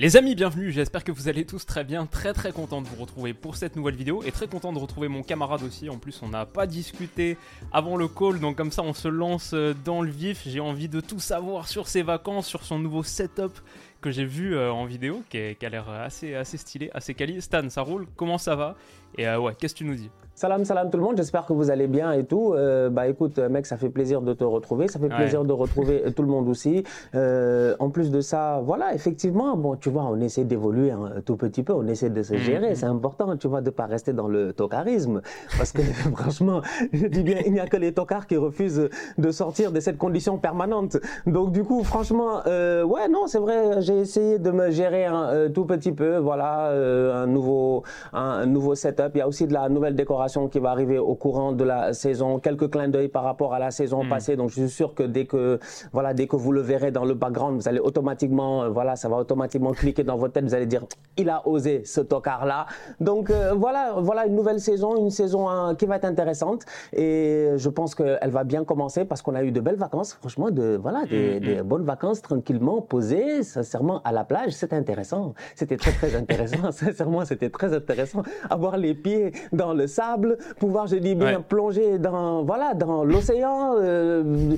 Les amis, bienvenue, j'espère que vous allez tous très bien, très très content de vous retrouver pour cette nouvelle vidéo et très content de retrouver mon camarade aussi, en plus on n'a pas discuté avant le call, donc comme ça on se lance dans le vif, j'ai envie de tout savoir sur ses vacances, sur son nouveau setup que j'ai vu euh, en vidéo, qui a l'air assez, assez stylé, assez quali. Stan, ça roule? Comment ça va? Et euh, ouais, qu'est-ce que tu nous dis? Salam, salam tout le monde, j'espère que vous allez bien et tout. Euh, bah écoute, mec, ça fait plaisir de te retrouver, ça fait Ouais. plaisir de retrouver euh, tout le monde aussi. Euh, en plus de ça, voilà, effectivement, bon, tu vois, on essaie d'évoluer un tout petit peu, on essaie de se Mhm. gérer. C'est important, tu vois, de pas rester dans le tocarisme. Parce que franchement, je dis bien, il n'y a que les tocards qui refusent de sortir de cette condition permanente. Donc du coup, franchement, euh, ouais, non, c'est vrai, j'ai essayé de me gérer un euh, tout petit peu, voilà, euh, un nouveau, un, un nouveau setup. Il y a aussi de la nouvelle décoration qui va arriver au courant de la saison. Quelques clins d'œil par rapport à la saison Mm. passée. Donc je suis sûr que dès que, voilà, dès que vous le verrez dans le background, vous allez automatiquement, euh, voilà, ça va automatiquement cliquer dans votre tête. Vous allez dire, il a osé ce tocard là. Donc euh, voilà, voilà une nouvelle saison, une saison hein, qui va être intéressante. Et je pense qu'elle va bien commencer parce qu'on a eu de belles vacances, franchement, de voilà, des, Mm, des bonnes vacances tranquillement posées, sincèrement à la plage. C'était intéressant. C'était très très intéressant. sincèrement, c'était très intéressant. Avoir les pieds dans le sable, pouvoir, je dis bien, Ouais. plonger dans voilà dans l'océan. euh,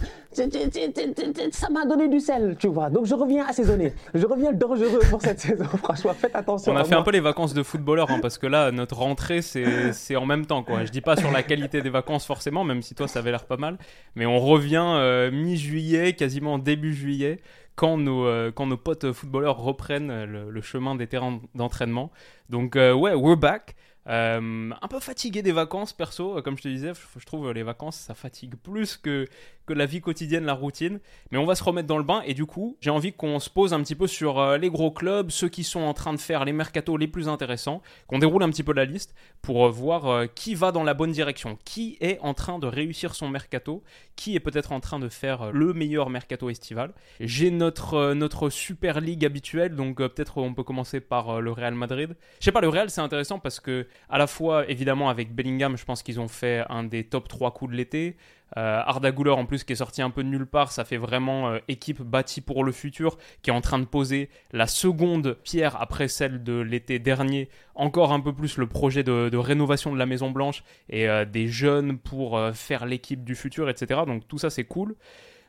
ça m'a donné du sel, tu vois. Donc je reviens assaisonné. Je reviens dangereux pour cette saison. Franchement, faites attention. On a fait un peu les vacances de footballeur, hein, parce que là, notre rentrée, c'est en même temps. Quoi. Je dis pas sur la qualité des vacances forcément, même si toi, ça avait l'air pas mal. Mais on revient euh, mi-juillet, quasiment début juillet, quand nos, euh, quand nos potes footballeurs reprennent le, le chemin des terrains d'entraînement. Donc, euh, ouais, we're back. Euh, un peu fatigué des vacances, perso. Euh, Comme je te disais, je, trouve euh, les vacances, ça fatigue plus que, que la vie quotidienne, la routine. Mais on va se remettre dans le bain et du coup, j'ai envie qu'on se pose un petit peu sur les gros clubs, ceux qui sont en train de faire les mercatos les plus intéressants, qu'on déroule un petit peu la liste pour voir qui va dans la bonne direction, qui est en train de réussir son mercato, qui est peut-être en train de faire le meilleur mercato estival? J'ai notre, notre Super League habituelle, donc peut-être on peut commencer par le Real Madrid. Je sais pas, le Real c'est intéressant parce que à la fois évidemment avec Bellingham, je pense qu'ils ont fait un des top 3 coups de l'été. Euh, Arda Güler en plus qui est sorti un peu de nulle part, ça fait vraiment euh, équipe bâtie pour le futur, qui est en train de poser la seconde pierre après celle de l'été dernier, encore un peu plus le projet de, rénovation de la Maison Blanche et euh, des jeunes pour euh, faire l'équipe du futur, etc. Donc tout ça c'est cool.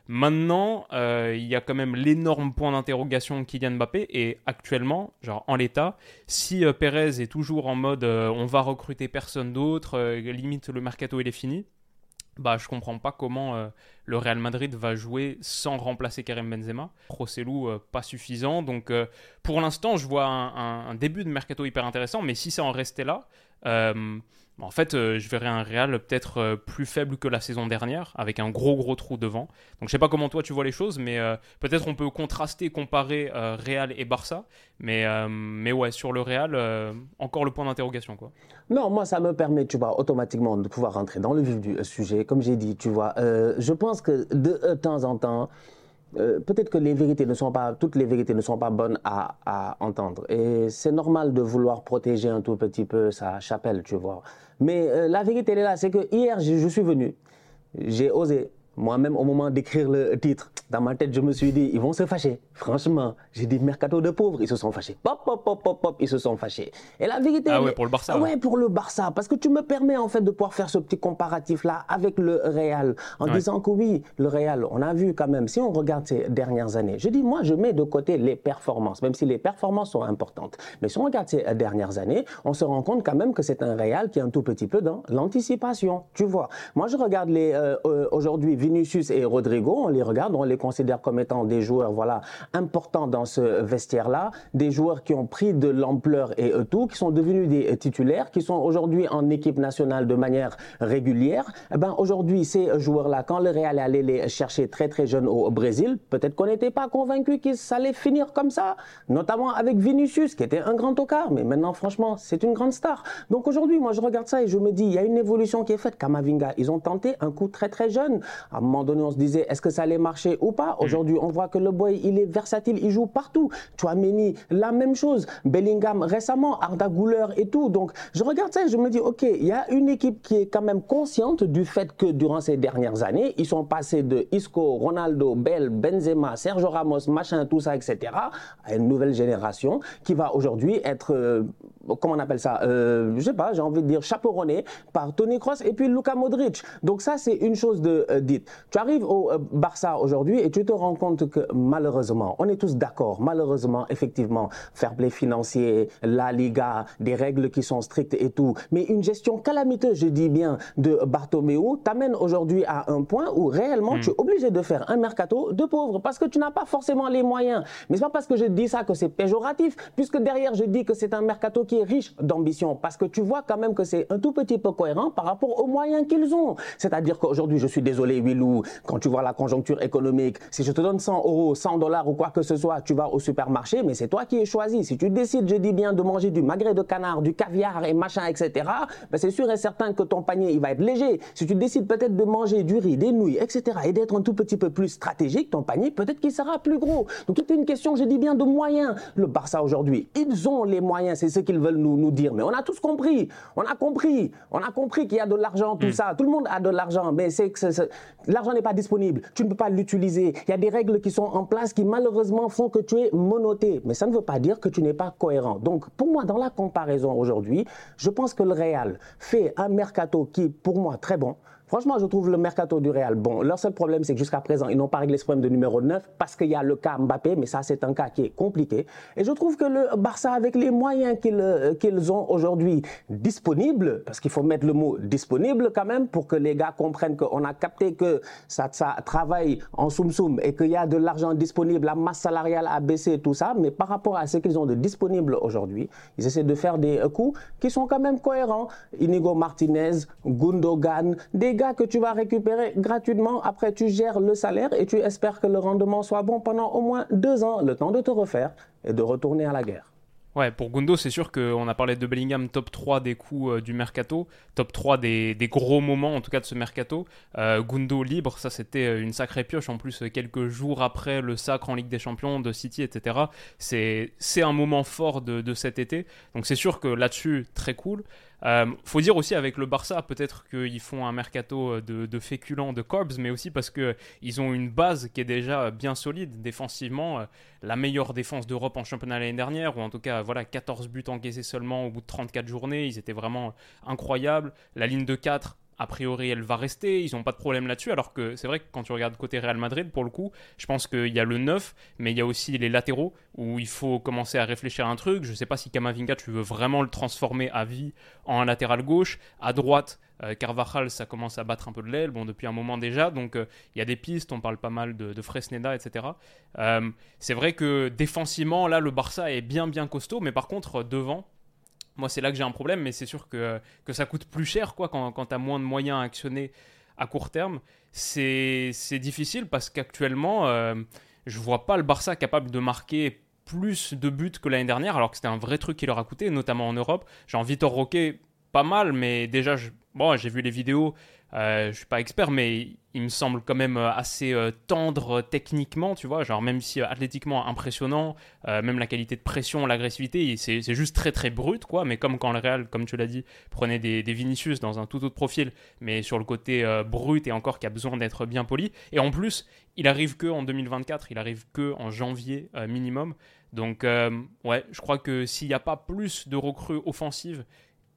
Maintenant, euh, il y a quand même l'énorme point d'interrogation Kylian Mbappé et actuellement, genre en l'état, si euh, Perez est toujours en mode euh, on va recruter personne d'autre, limite le mercato il est fini, bah je comprends pas comment le Real Madrid va jouer sans remplacer Karim Benzema. Rossellou pas suffisant, donc pour l'instant je vois un, un- début de mercato hyper intéressant, mais si c'est en resté là, en fait euh, je verrais un Real peut-être euh, plus faible que la saison dernière, avec un gros gros trou devant. Donc je sais pas comment toi tu vois les choses, mais euh, peut-être on peut contraster, comparer Real et Barça, mais, mais ouais sur le Real, encore le point d'interrogation quoi. Non, moi, ça me permet, tu vois, automatiquement de pouvoir rentrer dans le vif du sujet. Comme j'ai dit, tu vois, je pense que de temps en temps, euh, peut-être que les vérités ne sont pas, toutes les vérités ne sont pas bonnes à, entendre. Et c'est normal de vouloir protéger un tout petit peu sa chapelle, tu vois. Mais euh, la vérité, elle est là, c'est que hier, je suis venu, j'ai osé. Moi-même, au moment d'écrire le titre, dans ma tête, je me suis dit, ils vont se fâcher. Franchement, j'ai dit mercato de pauvres, ils se sont fâchés. Pop, pop, pop, pop, pop, ils se sont fâchés. Et la vérité. Ah ouais, pour le Barça, Ah ouais. ouais, pour le Barça. Parce que tu me permets, en fait, de pouvoir faire ce petit comparatif-là avec le Real. En Ouais. disant que oui, le Real, on a vu quand même, si on regarde ces dernières années, je dis, moi, je mets de côté les performances, même si les performances sont importantes. Mais si on regarde ces dernières années, on se rend compte quand même que c'est un Real qui est un tout petit peu dans l'anticipation. Tu vois. Moi, je regarde les, euh, euh, aujourd'hui, Vinicius et Rodrigo, on les regarde, on les considère comme étant des joueurs voilà, importants dans ce vestiaire-là, des joueurs qui ont pris de l'ampleur et tout, qui sont devenus des titulaires, qui sont aujourd'hui en équipe nationale de manière régulière. Eh ben, aujourd'hui, ces joueurs-là, quand le Real est allé les chercher très très jeunes au Brésil, peut-être qu'on n'était pas convaincu qu'ils allaient finir comme ça, notamment avec Vinicius, qui était un grand tocard, mais maintenant, franchement, c'est une grande star. Donc aujourd'hui, moi, je regarde ça et je me dis, il y a une évolution qui est faite. Kamavinga, ils ont tenté un coup très très jeune. À un moment donné, on se disait, est-ce que ça allait marcher ou pas? Mm. Aujourd'hui, on voit que le boy, il est versatile, il joue partout. Chouameni, la même chose. Bellingham récemment, Arda Güler et tout. Donc, je regarde ça et je me dis, OK, il y a une équipe qui est quand même consciente du fait que durant ces dernières années, ils sont passés de Isco, Ronaldo, Bell, Benzema, Sergio Ramos, machin, tout ça, etc., à une nouvelle génération qui va aujourd'hui être, euh, comment on appelle ça? Euh, Je sais pas, j'ai envie de dire chaperonné par Tony Kroos et puis Luka Modric. Donc ça, c'est une chose de euh, dite. Tu arrives au euh, Barça aujourd'hui et tu te rends compte que malheureusement, on est tous d'accord, malheureusement, effectivement, fair play financier, la Liga, des règles qui sont strictes et tout, mais une gestion calamiteuse, je dis bien, de Bartomeu t'amène aujourd'hui à un point où réellement tu es hmm. obligé de faire un mercato de pauvres parce que tu n'as pas forcément les moyens. Mais c'est pas parce que je dis ça que c'est péjoratif, puisque derrière je dis que c'est un mercato qui est riche d'ambition, parce que tu vois quand même que c'est un tout petit peu cohérent par rapport aux moyens qu'ils ont. C'est-à-dire qu'aujourd'hui, je suis désolé, Willou, quand tu vois la conjoncture économique, si je te donne 100 euros, 100 dollars ou quoi que ce soit, tu vas au supermarché, mais c'est toi qui es choisi. Si tu décides, je dis bien, de manger du magret de canard, du caviar et machin, etc., ben c'est sûr et certain que ton panier, il va être léger. Si tu décides peut-être de manger du riz, des nouilles, etc., et d'être un tout petit peu plus stratégique, ton panier, peut-être qu'il sera plus gros. Donc, tout est une question, je dis bien, de moyens. Le Barça aujourd'hui, ils ont les moyens, c'est ce qu'ils veulent nous, nous dire. Mais on a tous compris. On a compris. On a compris qu'il y a de l'argent, tout hmm. ça. Tout le monde a de l'argent, mais c'est que l'argent n'est pas disponible. Tu ne peux pas l'utiliser. Il y a des règles qui sont en place qui malheureusement font que tu es monoté. Mais ça ne veut pas dire que tu n'es pas cohérent. Donc pour moi, dans la comparaison aujourd'hui, je pense que le Real fait un mercato qui pour moi très bon. Franchement, je trouve le mercato du Real bon. Leur seul problème, c'est que jusqu'à présent, ils n'ont pas réglé ce problème de numéro 9 parce qu'il y a le cas Mbappé, mais ça, c'est un cas qui est compliqué. Et je trouve que le Barça, avec les moyens qu'ils euh, qu'ils ont aujourd'hui disponibles, parce qu'il faut mettre le mot disponible quand même pour que les gars comprennent qu'on a capté que ça, ça travaille en soum-soum et qu'il y a de l'argent disponible, la masse salariale a baissé, tout ça. Mais par rapport à ce qu'ils ont de disponible aujourd'hui, ils essaient de faire des coups qui sont quand même cohérents. Inigo Martinez, Gundogan, des que tu vas récupérer gratuitement. Après, tu gères le salaire et tu espères que le rendement soit bon pendant au moins deux ans, le temps de te refaire et de retourner à la guerre. Ouais, pour Gundo, c'est sûr qu'on a parlé de Bellingham top 3 des coups euh, du mercato, top 3 des, gros moments en tout cas de ce mercato. Euh, Gundo libre, ça c'était euh, une sacrée pioche en plus quelques jours après le sacre en Ligue des Champions de City, etc. C'est un moment fort de cet été. Donc c'est sûr que là-dessus, très cool. Euh, faut dire aussi avec le Barça, peut-être qu'ils font un mercato de, de féculents, de Corbs, mais aussi parce qu'ils ont une base qui est déjà bien solide défensivement. Euh, la meilleure défense d'Europe en championnat l'année dernière, ou en tout cas voilà 14 buts encaissés seulement au bout de 34 journées. Ils étaient vraiment incroyables. La ligne de 4 a priori, elle va rester. Ils n'ont pas de problème là-dessus. Alors que c'est vrai que quand tu regardes côté Real Madrid, pour le coup, je pense qu'il y a le 9, mais il y a aussi les latéraux où il faut commencer à réfléchir à un truc. Je ne sais pas si Kamavinga, tu veux vraiment le transformer à vie en latéral gauche. À droite, euh, Carvajal, ça commence à battre un peu de l'aile, bon, depuis un moment déjà. Donc euh, il y a des pistes, on parle pas mal de, Fresneda, etc. Euh, c'est vrai que défensivement, là, le Barça est bien, bien costaud, mais par contre, devant, moi, c'est là que j'ai un problème, mais c'est sûr que, que ça coûte plus cher quoi, quand, quand tu as moins de moyens à actionner à court terme. C'est difficile parce qu'actuellement, euh, je vois pas le Barça capable de marquer plus de buts que l'année dernière, alors que c'était un vrai truc qui leur a coûté, notamment en Europe. Genre Vitor Roque, pas mal, mais déjà, bon, j'ai vu les vidéos, euh, je suis pas expert, mais il me semble quand même euh, assez euh, tendre techniquement, tu vois. Genre, même si athlétiquement impressionnant, même la qualité de pression, l'agressivité, c'est juste très très brut, quoi. Mais comme quand le Real, comme tu l'as dit, prenait des, des, Vinicius dans un tout autre profil, mais sur le côté brut et encore qui a besoin d'être bien poli. Et en plus, il arrive que en 2024, il arrive que en janvier minimum. Donc, ouais, je crois que s'il n'y a pas plus de recrues offensives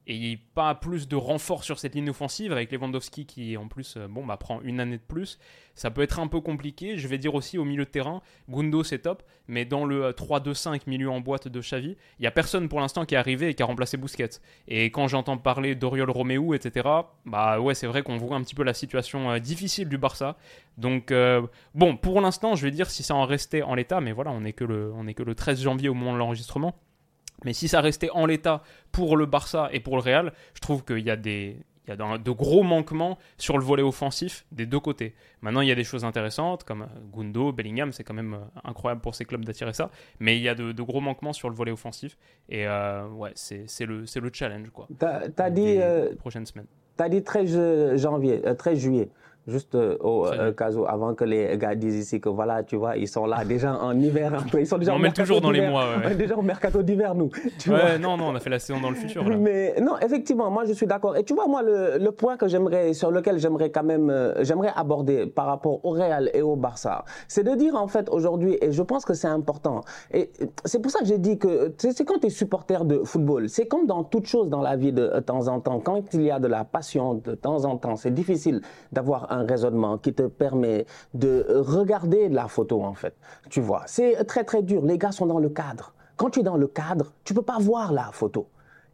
et pas plus de renfort sur cette ligne offensive avec Lewandowski qui en plus euh, bon bah prend une année de plus. Ça peut être un peu compliqué. Je vais dire aussi au milieu de terrain Gundo c'est top. Mais dans le 3-2-5 euh, milieu en boîte de Xavi il y a personne pour l'instant qui est arrivé et qui a remplacé Busquets. Et quand j'entends parler d'Oriol Romeu etc bah ouais c'est vrai qu'on voit un petit peu la situation euh, difficile du Barça. Donc bon pour l'instant je vais dire si ça en restait en l'état mais voilà on est que le on est que le 13 janvier au moment de l'enregistrement mais si ça restait en l'état pour le Barça et pour le Real, je trouve qu'il y a des, il y a de gros manquements sur le volet offensif des deux côtés. Maintenant, il y a des choses intéressantes comme euh, Gundo, Bellingham, c'est quand même euh, incroyable pour ces clubs d'attirer ça. Mais il y a de, gros manquements sur le volet offensif. Et euh, ouais, c'est le, le challenge. quoi. Tu as, dit. prochaines semaines. Tu as dit 13 janvier, 13 juillet juste euh, au euh, cas où, avant que les gars disent ici que voilà, tu vois, ils sont là déjà en hiver un peu. Ils sont déjà on met toujours dans les mois. Ouais. déjà au mercato d'hiver, nous. Tu ouais, non, non, on a fait la saison dans le futur. Mais non, effectivement, moi je suis d'accord. Et tu vois, moi, le, le point que j'aimerais, sur lequel j'aimerais quand même, euh, j'aimerais aborder par rapport au Real et au Barça, c'est de dire en fait aujourd'hui, et je pense que c'est important, et c'est pour ça que j'ai dit que c'est quand tu es supporter de football, c'est comme dans toute chose dans la vie de, de temps en temps. Quand il y a de la passion de temps en temps, c'est difficile d'avoir un raisonnement qui te permet de regarder la photo en fait. Tu vois, c'est très très dur. Les gars sont dans le cadre. Quand tu es dans le cadre, tu peux pas voir la photo.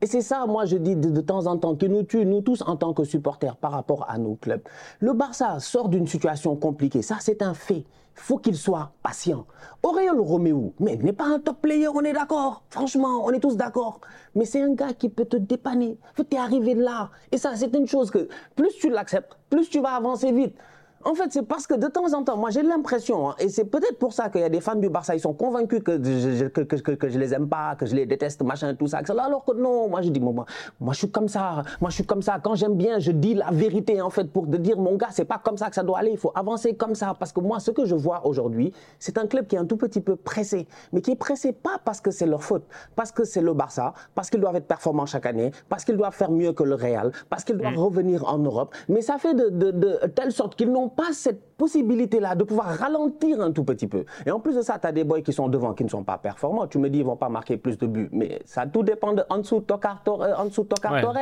Et c'est ça, moi, je dis de, temps en temps, que nous tue, nous tous, en tant que supporters, par rapport à nos clubs. Le Barça sort d'une situation compliquée. Ça, c'est un fait. Faut qu'il soit patient. Auréole Roméo, mais n'est pas un top player, on est d'accord. Franchement, on est tous d'accord. Mais c'est un gars qui peut te dépanner. Tu es arrivé là. Et ça, c'est une chose que plus tu l'acceptes, plus tu vas avancer vite. En fait, c'est parce que de temps en temps, moi j'ai l'impression, hein, et c'est peut-être pour ça qu'il y a des fans du Barça, ils sont convaincus que je, que, que, que, je les aime pas, que je les déteste, machin, tout ça. Alors que non, moi je dis, moi, moi je suis comme ça, moi je suis comme ça. Quand j'aime bien, je dis la vérité en fait pour te dire, mon gars, c'est pas comme ça que ça doit aller, il faut avancer comme ça. Parce que moi, ce que je vois aujourd'hui, c'est un club qui est un tout petit peu pressé, mais qui est pressé pas parce que c'est leur faute, parce que c'est le Barça, parce qu'ils doivent être performants chaque année, parce qu'ils doivent faire mieux que le Real, parce qu'ils doivent mm. revenir en Europe. Mais ça fait de, de, de telle sorte qu'ils n'ont pas cette possibilité-là de pouvoir ralentir un tout petit peu. Et en plus de ça, tu as des boys qui sont devant, qui ne sont pas performants. Tu me dis, ils vont pas marquer plus de buts. Mais ça tout dépend de Ansu Tokar, euh, Torres.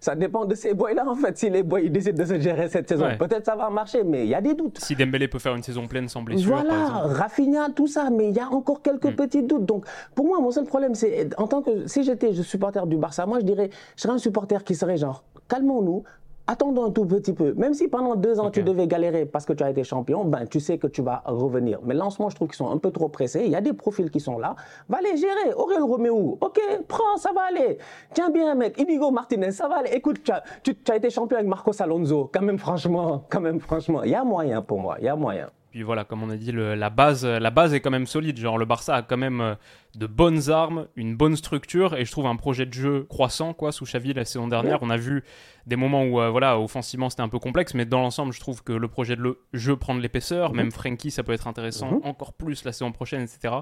Ça dépend de ces boys-là, en fait. Si les boys ils décident de se gérer cette saison, peut-être ça va marcher, mais il y a des doutes. Si Dembélé peut faire une saison pleine sans blessure, Voilà, Rafinha, tout ça, mais il y a encore quelques hmm. petits doutes. Donc, pour moi, mon seul problème, c'est, en tant que, si j'étais supporter du Barça, moi, je dirais, je serais un supporter qui serait genre, calmons-nous, attendons un tout petit peu. Même si pendant deux ans tu devais galérer parce que tu as été champion, ben tu sais que tu vas revenir. Mais lancement, je trouve qu'ils sont un peu trop pressés. Il y a des profils qui sont là. Va les gérer. Aurel Romeo, ok, prends, ça va aller. Tiens bien, mec. Inigo Martinez, ça va aller. Écoute, tu as, tu as été champion avec Marcos Alonso. Quand même, franchement, quand même, franchement, il y a moyen pour moi. Il y a moyen. Puis voilà, comme on a dit, la, base, la base est quand même solide. Genre, le Barça a quand même euh, de bonnes armes, une bonne structure et je trouve un projet de jeu croissant quoi sous Xavi la saison dernière. On a vu des moments où euh, voilà offensivement c'était un peu complexe, mais dans l'ensemble je trouve que le projet de jeu prend de l'épaisseur. Mhm. Même Frankie ça peut être intéressant mhm. encore plus la saison prochaine, etc.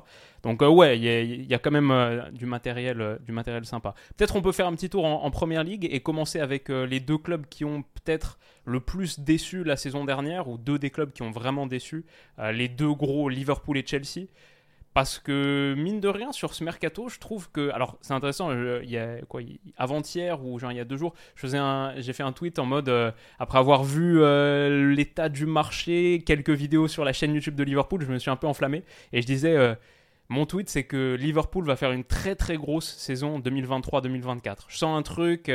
Donc euh, ouais, il y, a quand même euh, du matériel, du matériel sympa. Peut-être on peut faire un petit tour en, première ligue et commencer avec les deux clubs qui ont peut-être le plus déçu la saison dernière ou deux des clubs qui ont vraiment déçu. les deux gros Liverpool et Chelsea. Parce que, mine de rien, sur ce mercato, je trouve que. Alors, c'est intéressant, quoi Avant-hier, ou genre il y a deux jours, j'ai fait un tweet en mode. Euh, après avoir vu euh, l'état du marché, quelques vidéos sur la chaîne YouTube de Liverpool, je me suis un peu enflammé. Et je disais. Euh, mon tweet, c'est que Liverpool va faire une très très grosse saison 2023-2024. Je sens un truc,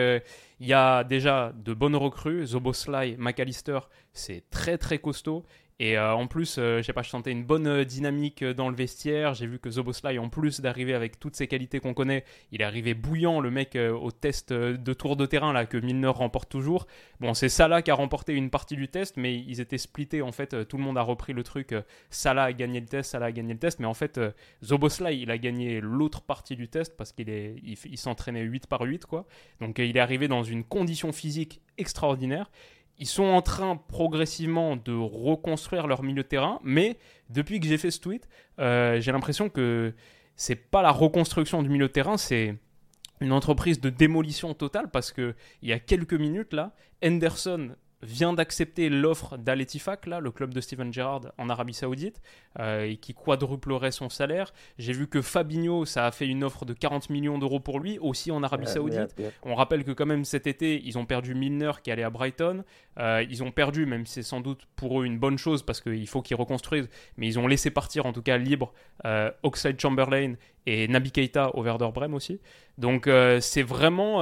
il y a déjà de bonnes recrues, Zoboslai, McAllister, c'est très très costaud. Et euh, en plus, euh, je sais pas, je sentais une bonne euh, dynamique dans le vestiaire. J'ai vu que Zoboslai, en plus d'arriver avec toutes ses qualités qu'on connaît, il est arrivé bouillant, le mec, au test de tour de terrain là que Milner remporte toujours. Bon, c'est Salah qui a remporté une partie du test, mais ils étaient splittés en fait. Tout le monde a repris le truc. Salah a gagné le test, Salah a gagné le test, mais en fait, Zoboslai, il a gagné l'autre partie du test parce qu'il est, il s'entraînait 8 par 8 quoi. Donc il est arrivé dans une condition physique extraordinaire ils sont en train progressivement de reconstruire leur milieu de terrain, mais depuis que j'ai fait ce tweet, euh, j'ai l'impression que c'est pas la reconstruction du milieu de terrain, c'est une entreprise de démolition totale parce que il y a quelques minutes là, Henderson vient d'accepter l'offre d'Al Ettifaq, là, le club de Steven Gerrard en Arabie Saoudite, euh, et qui quadruplerait son salaire. J'ai vu que Fabinho, ça a fait une offre de 40 millions d'euros pour lui, aussi en Arabie Saoudite. On rappelle que quand même cet été, ils ont perdu Milner qui allait à Brighton. Euh, ils ont perdu, même si c'est sans doute pour eux une bonne chose parce qu'il faut qu'ils reconstruisent, mais ils ont laissé partir en tout cas libre euh, Oxlade Chamberlain et Naby Keita au Werder Bremen aussi. Donc c'est vraiment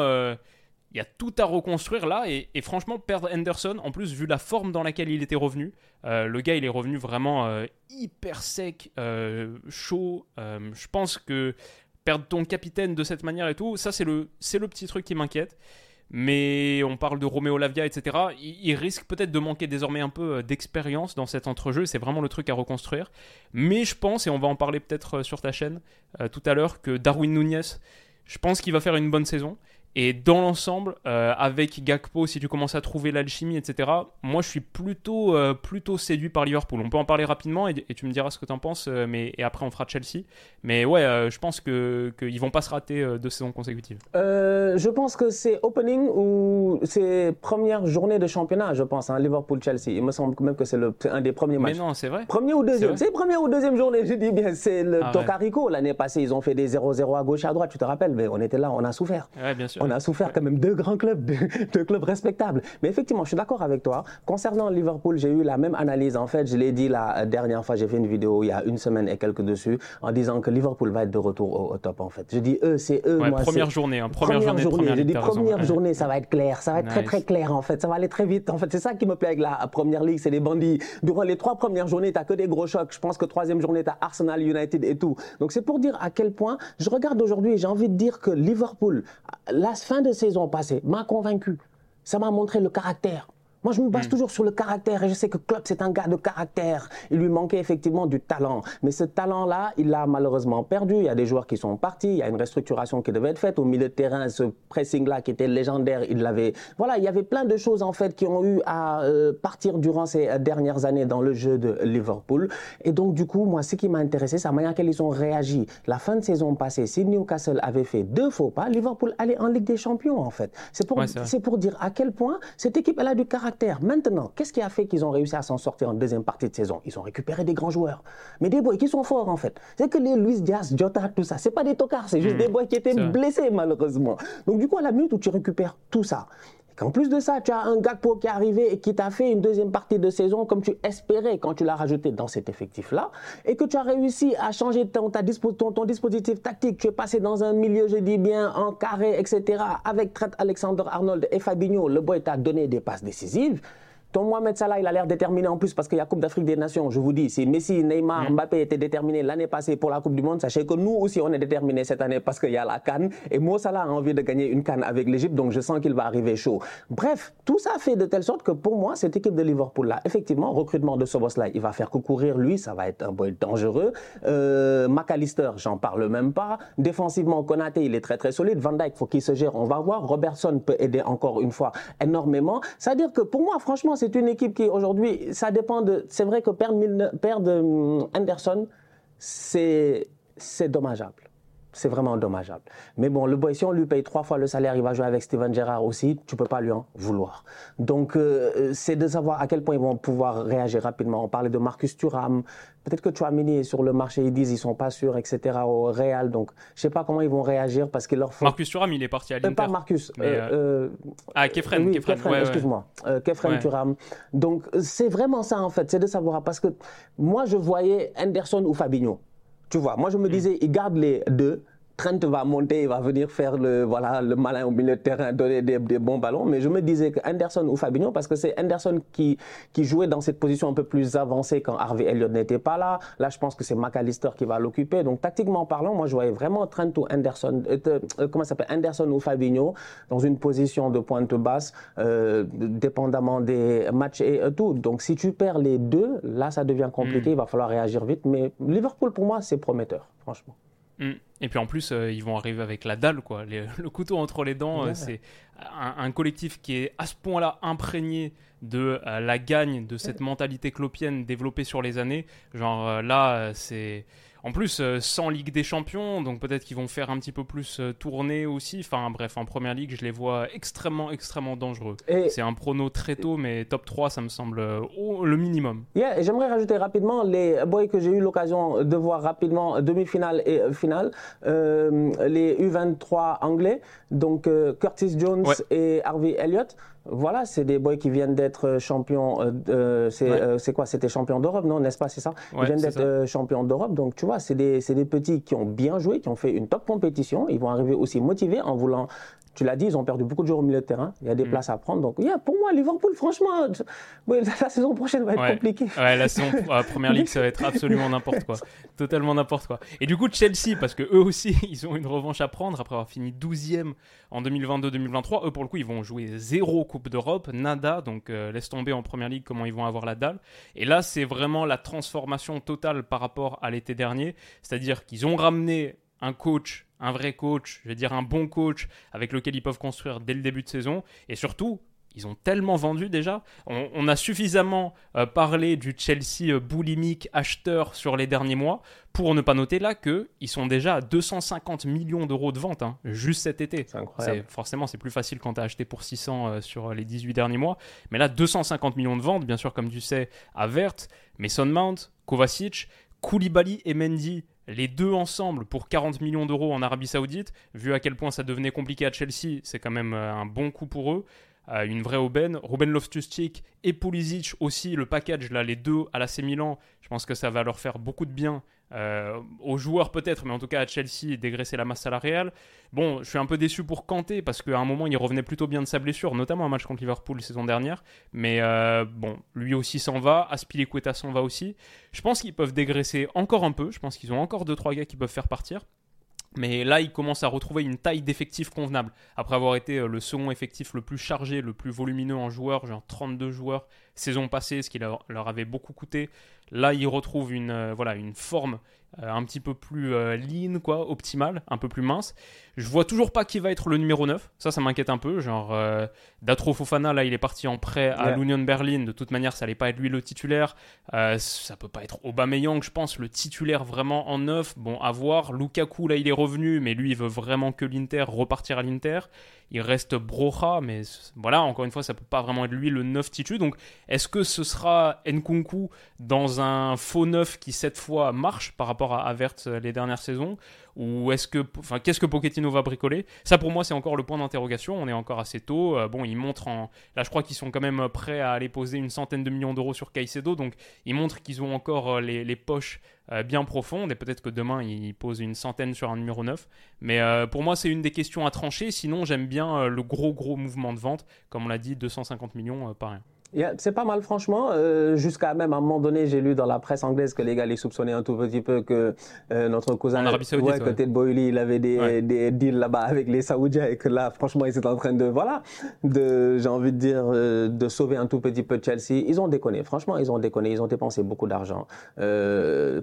il y a tout à reconstruire là. Et, franchement, perdre Henderson, en plus, vu la forme dans laquelle il était revenu, euh, le gars, il est revenu vraiment euh, hyper sec, euh, chaud. je pense que perdre ton capitaine de cette manière et tout, ça, c'est le, le petit truc qui m'inquiète. Mais on parle de Romeo Lavia, etc. Il, risque peut-être de manquer désormais un peu d'expérience dans cet entrejeu. C'est vraiment le truc à reconstruire. Mais je pense, et on va en parler peut-être sur ta chaîne tout à l'heure, que Darwin Nunez, je pense qu'il va faire une bonne saison. Et dans l'ensemble, euh, avec Gakpo, si tu commences à trouver l'alchimie, etc., moi je suis plutôt, euh, plutôt séduit par Liverpool. On peut en parler rapidement et, tu me diras ce que tu en penses, euh, mais, et après on fera Chelsea. Mais ouais, je pense qu'ils ne vont pas se rater deux saisons consécutives. je pense que c'est opening ou c'est première journée de championnat, je pense, hein, Liverpool-Chelsea. Il me semble même que c'est un des premiers matchs. Mais non, c'est vrai. Premier ou deuxième? C'est première ou deuxième journée, je dis bien. C'est le ah, Tocarico. L'année passée, ils ont fait des 0-0 à gauche et à droite, tu te rappelles Mais on était là, on a souffert. Ouais, bien sûr on a souffert quand même deux grands clubs, deux, clubs respectables. Mais effectivement, je suis d'accord avec toi. Concernant Liverpool, j'ai eu la même analyse. En fait, je l'ai dit la dernière fois, j'ai fait une vidéo il y a une semaine et quelques dessus, en disant que Liverpool va être de retour au, top, en fait. Je dis eux, c'est eux. moi, première journée, hein, première, journée. journée je dis première journée, ça va être clair, ça va être très très clair, en fait. Ça va aller très vite. En fait, c'est ça qui me plaît avec la première ligue, c'est les bandits. Durant les trois premières journées, tu n'as que des gros chocs. Je pense que troisième journée, tu as Arsenal, United et tout. Donc c'est pour dire à quel point je regarde aujourd'hui et j'ai envie de dire que Liverpool, fin de saison passée m'a convaincu. Ça m'a montré le caractère, moi, je me base hmm. toujours sur le caractère et je sais que Klopp, c'est un gars de caractère. Il lui manquait effectivement du talent. Mais ce talent-là, il l'a malheureusement perdu. Il y a des joueurs qui sont partis. Il y a une restructuration qui devait être faite. Au milieu de terrain, ce pressing-là qui était légendaire, il l'avait. Voilà, il y avait plein de choses en fait qui ont eu à euh, partir durant ces euh, dernières années dans le jeu de Liverpool. Et donc, du coup, moi, ce qui m'a intéressé, c'est la manière qu'ils ont réagi. La fin de saison passée, si Newcastle avait fait deux faux pas, Liverpool allait en Ligue des Champions en fait. C'est pour, c'est pour dire à quel point cette équipe, elle a du caractère Maintenant, qu'est-ce qui a fait qu'ils ont réussi à s'en sortir en deuxième partie de saison? Ils ont récupéré des grands joueurs. Mais des boys qui sont forts, en fait. C'est que les Luis Diaz, Jota, tout ça, c'est pas des tocards, c'est juste hmm. des boys qui étaient blessés, malheureusement. Donc, du coup, à la minute où tu récupères tout ça, en plus de ça, tu as un Gakpo qui est arrivé et qui t'a fait une deuxième partie de saison comme tu espérais quand tu l'as rajouté dans cet effectif-là, et que tu as réussi à changer ton, ton, dispositif tactique. Tu es passé dans un milieu, je dis bien, en carré, etc. Avec Trent Alexander-Arnold et Fabinho, le boy t'a donné des passes décisives. Ton Mohamed Salah, il a l'air déterminé en plus parce qu'il y a Coupe d'Afrique des Nations. Je vous dis, si Messi, Neymar, mm. Mbappé étaient déterminés l'année passée pour la Coupe du Monde, sachez que nous aussi, on est déterminés cette année parce qu'il y a la Cannes. Et Mo Salah a envie de gagner une Cannes avec l'Égypte, donc je sens qu'il va arriver chaud. Bref, tout ça fait de telle sorte que pour moi, cette équipe de Liverpool-là, effectivement, recrutement de Soboslai, il va faire courir lui, ça va être un boy dangereux. Euh, McAllister, j'en parle même pas. Défensivement, Konaté, il est très très solide. Van Dijk, faut qu'il se gère, on va voir. Robertson peut aider encore une fois énormément. C'est-à-dire que pour moi, franchement, c'est une équipe qui aujourd'hui ça dépend de. C'est vrai que perdre, hum, Anderson, c'est dommageable. C'est vraiment dommageable. Mais bon, le boy, si on lui paye trois fois le salaire, il va jouer avec Steven Gerrard aussi, tu peux pas lui en vouloir. Donc, euh, c'est de savoir à quel point ils vont pouvoir réagir rapidement. On parlait de Marcus Thuram, Peut-être que Chouamini est sur le marché, ils disent ils sont pas sûrs, etc. au Real. Donc, je sais pas comment ils vont réagir parce qu'il leur faut. Marcus Thuram, il est parti à euh, l'Inter. pas Marcus. Euh, euh, ah, Kefren. Oui, Kefren, excuse-moi. Kefren Thuram. Donc, c'est vraiment ça en fait, c'est de savoir parce que moi je voyais Anderson ou Fabinho. Tu vois, moi je me hmm. disais, ils gardent les deux Trent va monter, il va venir faire le, voilà, le malin au milieu de terrain, donner des, bons ballons. Mais je me disais que Anderson ou Fabinho, parce que c'est Anderson qui, qui jouait dans cette position un peu plus avancée quand Harvey Elliott n'était pas là. Là, je pense que c'est McAllister qui va l'occuper. Donc, tactiquement parlant, moi, je voyais vraiment Trent ou Anderson, euh, euh, comment s'appelle, Anderson ou Fabinho dans une position de pointe basse, euh, dépendamment des matchs et tout. Donc, si tu perds les deux, là, ça devient compliqué. Hmm. Il va falloir réagir vite. Mais Liverpool, pour moi, c'est prometteur, franchement. Mm. Et puis en plus, euh, ils vont arriver avec la dalle, quoi. le couteau entre les dents, euh, c'est un, collectif qui est à ce point-là imprégné de euh, la gagne, de cette mentalité clopienne développée sur les années. Genre là, c'est En plus, euh, sans Ligue des Champions, donc peut-être qu'ils vont faire un petit peu plus euh, tourner aussi. Enfin bref, en première ligue, je les vois extrêmement, extrêmement dangereux. C'est un prono très tôt, mais top 3, ça me semble euh, le minimum. Yeah, j'aimerais rajouter rapidement les boys que j'ai eu l'occasion de voir rapidement, demi-finale et finale, les U23 anglais, donc Curtis Jones et Harvey Elliott. Voilà, c'est des boys qui viennent d'être champions. c'est quoi? C'était champion d'Europe, non? N'est-ce pas? C'est ça? Ils viennent d'être champions d'Europe, donc tu vois c'est des, des, petits qui ont bien joué, qui ont fait une top compétition. Ils vont arriver aussi motivés en voulant tu l'as dit, ils ont perdu beaucoup de joueurs au milieu de terrain. Il y a des mm. places à prendre. Donc, yeah, pour moi, Liverpool, franchement, la saison prochaine va être compliquée. Ouais, la saison la première ligue, ça va être absolument n'importe quoi. Totalement n'importe quoi. Et du coup, Chelsea, parce que eux aussi, ils ont une revanche à prendre après avoir fini 12e en 2022-2023. Eux, pour le coup, ils vont jouer zéro Coupe d'Europe, nada. Donc, euh, laisse tomber en première ligue comment ils vont avoir la dalle. Et là, c'est vraiment la transformation totale par rapport à l'été dernier. C'est-à-dire qu'ils ont ramené un coach, un vrai coach, je vais dire un bon coach avec lequel ils peuvent construire dès le début de saison. Et surtout, ils ont tellement vendu déjà. On, a suffisamment euh, parlé du Chelsea euh, boulimique acheteur sur les derniers mois pour ne pas noter là qu'ils sont déjà à 250 millions d'euros de vente hein, juste cet été. C'est incroyable. Forcément, c'est plus facile quand tu as acheté pour 600 euh, sur les 18 derniers mois. Mais là, 250 millions de ventes, bien sûr, comme tu sais, à Vert, Mason Mount, Kovacic, Koulibaly et Mendy les deux ensemble pour 40 millions d'euros en Arabie Saoudite, vu à quel point ça devenait compliqué à Chelsea, c'est quand même euh, un bon coup pour eux. Une vraie aubaine. Ruben Loftus-Cheek et Pulisic aussi, le package, là, les deux à l'AC Milan, je pense que ça va leur faire beaucoup de bien euh, aux joueurs peut-être, mais en tout cas à Chelsea, dégraisser la masse salariale. Bon, je suis un peu déçu pour Kanté parce qu'à un moment il revenait plutôt bien de sa blessure, notamment un match contre Liverpool saison dernière. Mais euh, bon, lui aussi s'en va, Aspilicueta s'en va aussi. Je pense qu'ils peuvent dégraisser encore un peu. Je pense qu'ils ont encore 2-3 gars qui peuvent faire partir. Mais là, ils commencent à retrouver une taille d'effectif convenable. Après avoir été euh, le second effectif le plus chargé, le plus volumineux en joueurs, genre 32 joueurs saison passée, ce qui leur, avait beaucoup coûté. Là, ils retrouvent une, euh, voilà, une forme euh, un petit peu plus euh, lean, quoi, optimale, un peu plus mince. Je vois toujours pas qui va être le numéro 9. Ça, ça m'inquiète un peu. Genre, Datro Fofana, là, il est parti en prêt à l'Union Berlin. De toute manière, ça allait pas être lui le titulaire. ça peut pas être Aubameyang, je pense, le titulaire vraiment en neuf. Bon, à voir. Lukaku, là, il est revenu, mais lui, il veut vraiment que l'Inter repartir à l'Inter. Il reste Brocha, mais voilà, encore une fois, ça peut pas vraiment être lui le neuf titu. Donc, est-ce que ce sera Nkunku dans un faux neuf qui cette fois marche par rapport à Avert euh, les dernières saisons? Ou est-ce que, enfin, qu'est-ce que Pochettino va bricoler? Ça, pour moi, c'est encore le point d'interrogation. On est encore assez tôt. Euh, bon, ils montrent en, là, je crois qu'ils sont quand même prêts à aller poser une centaine de millions d'euros sur Caicedo, donc ils montrent qu'ils ont encore euh, les, poches euh, bien profondes et peut-être que demain ils posent une centaine sur un numéro 9. Mais pour moi, c'est une des questions à trancher. Sinon, j'aime bien le gros gros mouvement de vente, comme on l'a dit, 250 millions, pas rien c'est pas mal, franchement. Euh, jusqu'à même à un moment donné, j'ai lu dans la presse anglaise que les gars les soupçonnaient un tout petit peu que euh, notre cousin, ouais, côté de Boyle, il avait des, des deals là-bas avec les Saoudiens et que là, franchement, ils étaient en train de, voilà, de, j'ai envie de dire, euh, de sauver un tout petit peu Chelsea. Ils ont déconné. Franchement, ils ont déconné. Ils ont dépensé beaucoup d'argent.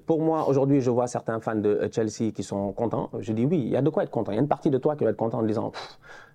pour moi, aujourd'hui, je vois certains fans de Chelsea qui sont contents. Je dis oui, il y a de quoi être content. Il y a une partie de toi qui va être content en disant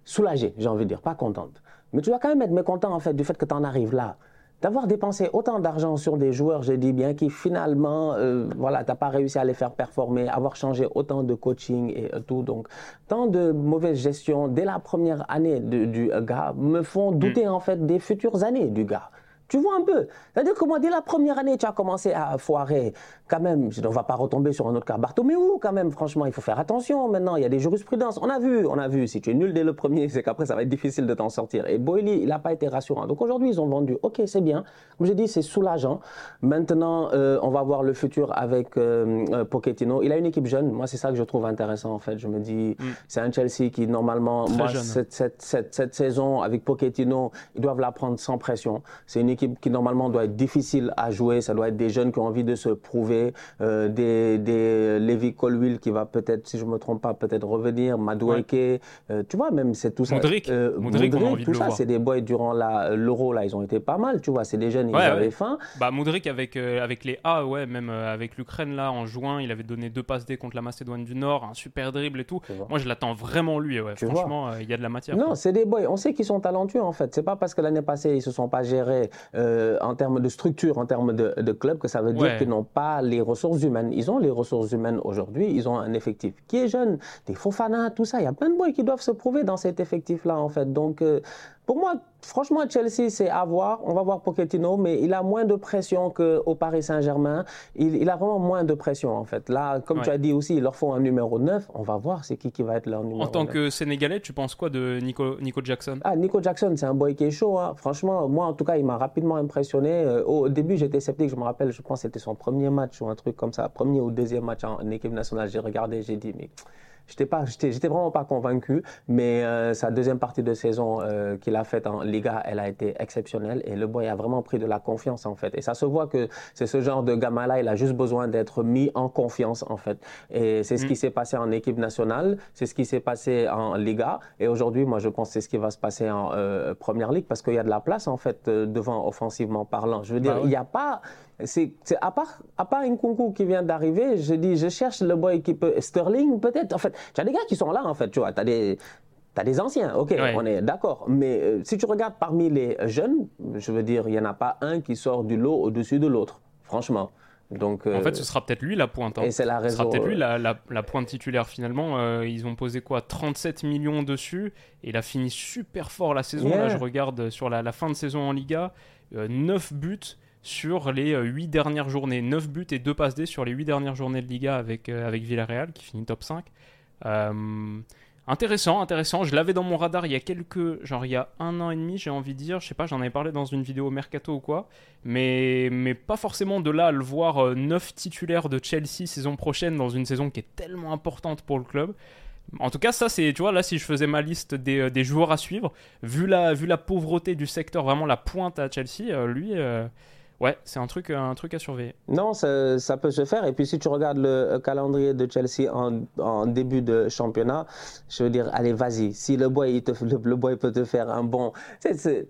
soulagé, j'ai envie de dire, pas contente. Mais tu vas quand même être mécontent en fait du fait que tu en arrives là. D'avoir dépensé autant d'argent sur des joueurs, je dis bien, qui finalement, euh, voilà, t'as pas réussi à les faire performer, avoir changé autant de coaching et euh, tout. Donc, tant de mauvaise gestion dès la première année du gars me font douter mm. en fait des futures années du gars. Tu vois un peu. C'est-à-dire que moi, dès la première année, tu as commencé à foirer. Quand même, on ne va pas retomber sur un autre cas. Bartomeu, quand même, franchement, il faut faire attention maintenant. Il y a des jurisprudences. On a vu, on a vu. Si tu es nul dès le premier, c'est qu'après, ça va être difficile de t'en sortir. Et Boily, il n'a pas été rassurant. Donc aujourd'hui, ils ont vendu. Ok, c'est bien. Comme j'ai dit, c'est soulageant. Maintenant, euh, on va voir le futur avec euh, euh, Pochettino. Il a une équipe jeune. Moi, c'est ça que je trouve intéressant, en fait. Je me dis, mm. c'est un Chelsea qui, normalement, moi, cette, cette, cette, cette, saison, avec Pochettino, ils doivent la prendre sans pression. C'est une équipe qui normalement doit être difficile à jouer. Ça doit être des jeunes qui ont envie de se prouver, euh, des, des Levi Colwill qui va peut-être, si je me trompe pas, peut-être revenir, Madoueke, euh, tu vois, même c'est tout ça. Modric, euh, Modric, tout ça, c'est des boys durant l'Euro là, ils ont été pas mal, tu vois. C'est des jeunes, ils avaient faim. Bah Modric avec avec les A, ouais, même avec l'Ukraine là en juin, il avait donné deux passes D contre la Macédoine du Nord, un super dribble et tout. Moi, je l'attends vraiment lui. Ouais. Franchement, il y a de la matière. Non, c'est des boys. On sait qu'ils sont talentueux en fait. C'est pas parce que l'année passée ils se sont pas gérés euh, en termes de structure, en termes de, de club, que ça veut dire Ouais. qu'ils n'ont pas les ressources humaines. Ils ont les ressources humaines aujourd'hui, ils ont un effectif qui est jeune, des Fofana, tout ça. Il y a plein de boys qui doivent se prouver dans cet effectif-là, en fait. Donc, euh, pour moi, franchement, Chelsea, c'est à voir. On va voir Pochettino, mais il a moins de pression qu'au Paris Saint-Germain. Il, il a vraiment moins de pression, en fait. Là, comme tu as dit aussi, il leur faut un numéro 9. On va voir c'est qui qui va être leur numéro En tant 9. que Sénégalais, tu penses quoi de Nico, Nico Jackson? Ah, Nico Jackson, c'est un boy qui est chaud. hein. Franchement, moi, en tout cas, il m'a rapidement impressionné. Euh, au début, j'étais sceptique. Je me rappelle, je pense que c'était son premier match ou un truc comme ça. Premier ou deuxième match en équipe nationale. J'ai regardé, j'ai dit, mais j'étais pas, j'étais, j'étais vraiment pas convaincu. Mais euh, sa deuxième partie de saison euh, qu'il a faite en Liga, elle a été exceptionnelle. Et le boy a vraiment pris de la confiance, en fait. Et ça se voit que c'est ce genre de gamin-là, il a juste besoin d'être mis en confiance, en fait. Et c'est ce Mm. qui s'est passé en équipe nationale, c'est ce qui s'est passé en Liga. Et aujourd'hui, moi, je pense que c'est ce qui va se passer en euh, Première Ligue parce qu'il y a de la place, en fait, euh, devant, offensivement parlant. Je veux dire, Bah ouais. il n'y a pas. C'est, à part, à part Nkunku qui vient d'arriver, je dis, je cherche le boy qui peut. Sterling, peut-être. En fait, tu as des gars qui sont là, en fait, tu vois. Tu as des. T'as des anciens, ok, Ouais. on est d'accord. Mais euh, si tu regardes parmi les jeunes, je veux dire, il n'y en a pas un qui sort du lot au-dessus de l'autre, franchement. Donc, En euh, fait, ce sera peut-être lui la pointe. hein. et c'est la Ce sera raison. peut-être lui euh, la, la- la pointe titulaire finalement. Euh, ils ont posé quoi? 37 millions dessus. Et il a fini super fort la saison. Yeah. Là, je regarde sur la, la fin de saison en Liga. 9 buts sur les 8 dernières journées. 9 buts et 2 passes D sur les 8 dernières journées de Liga avec, euh, avec Villarreal qui finit top 5. Euh, intéressant, intéressant. Je l'avais dans mon radar il y a quelques. Genre il y a un an et demi, j'ai envie de dire. Je sais pas, j'en avais parlé dans une vidéo Mercato ou quoi. Mais, mais pas forcément de là à le voir euh, 9 titulaires de Chelsea saison prochaine dans une saison qui est tellement importante pour le club. En tout cas, ça, c'est, tu vois, là, si je faisais ma liste des, euh, des joueurs à suivre, vu la, vu la pauvreté du secteur, vraiment la pointe à Chelsea, euh, lui, euh, ouais, c'est un truc, à surveiller. Non, ça, peut se faire. Et puis, si tu regardes le euh, calendrier de Chelsea en, début de championnat, je veux dire, allez, vas-y. Si le boy, il te, le, boy peut te faire un bon. C'est, c'est,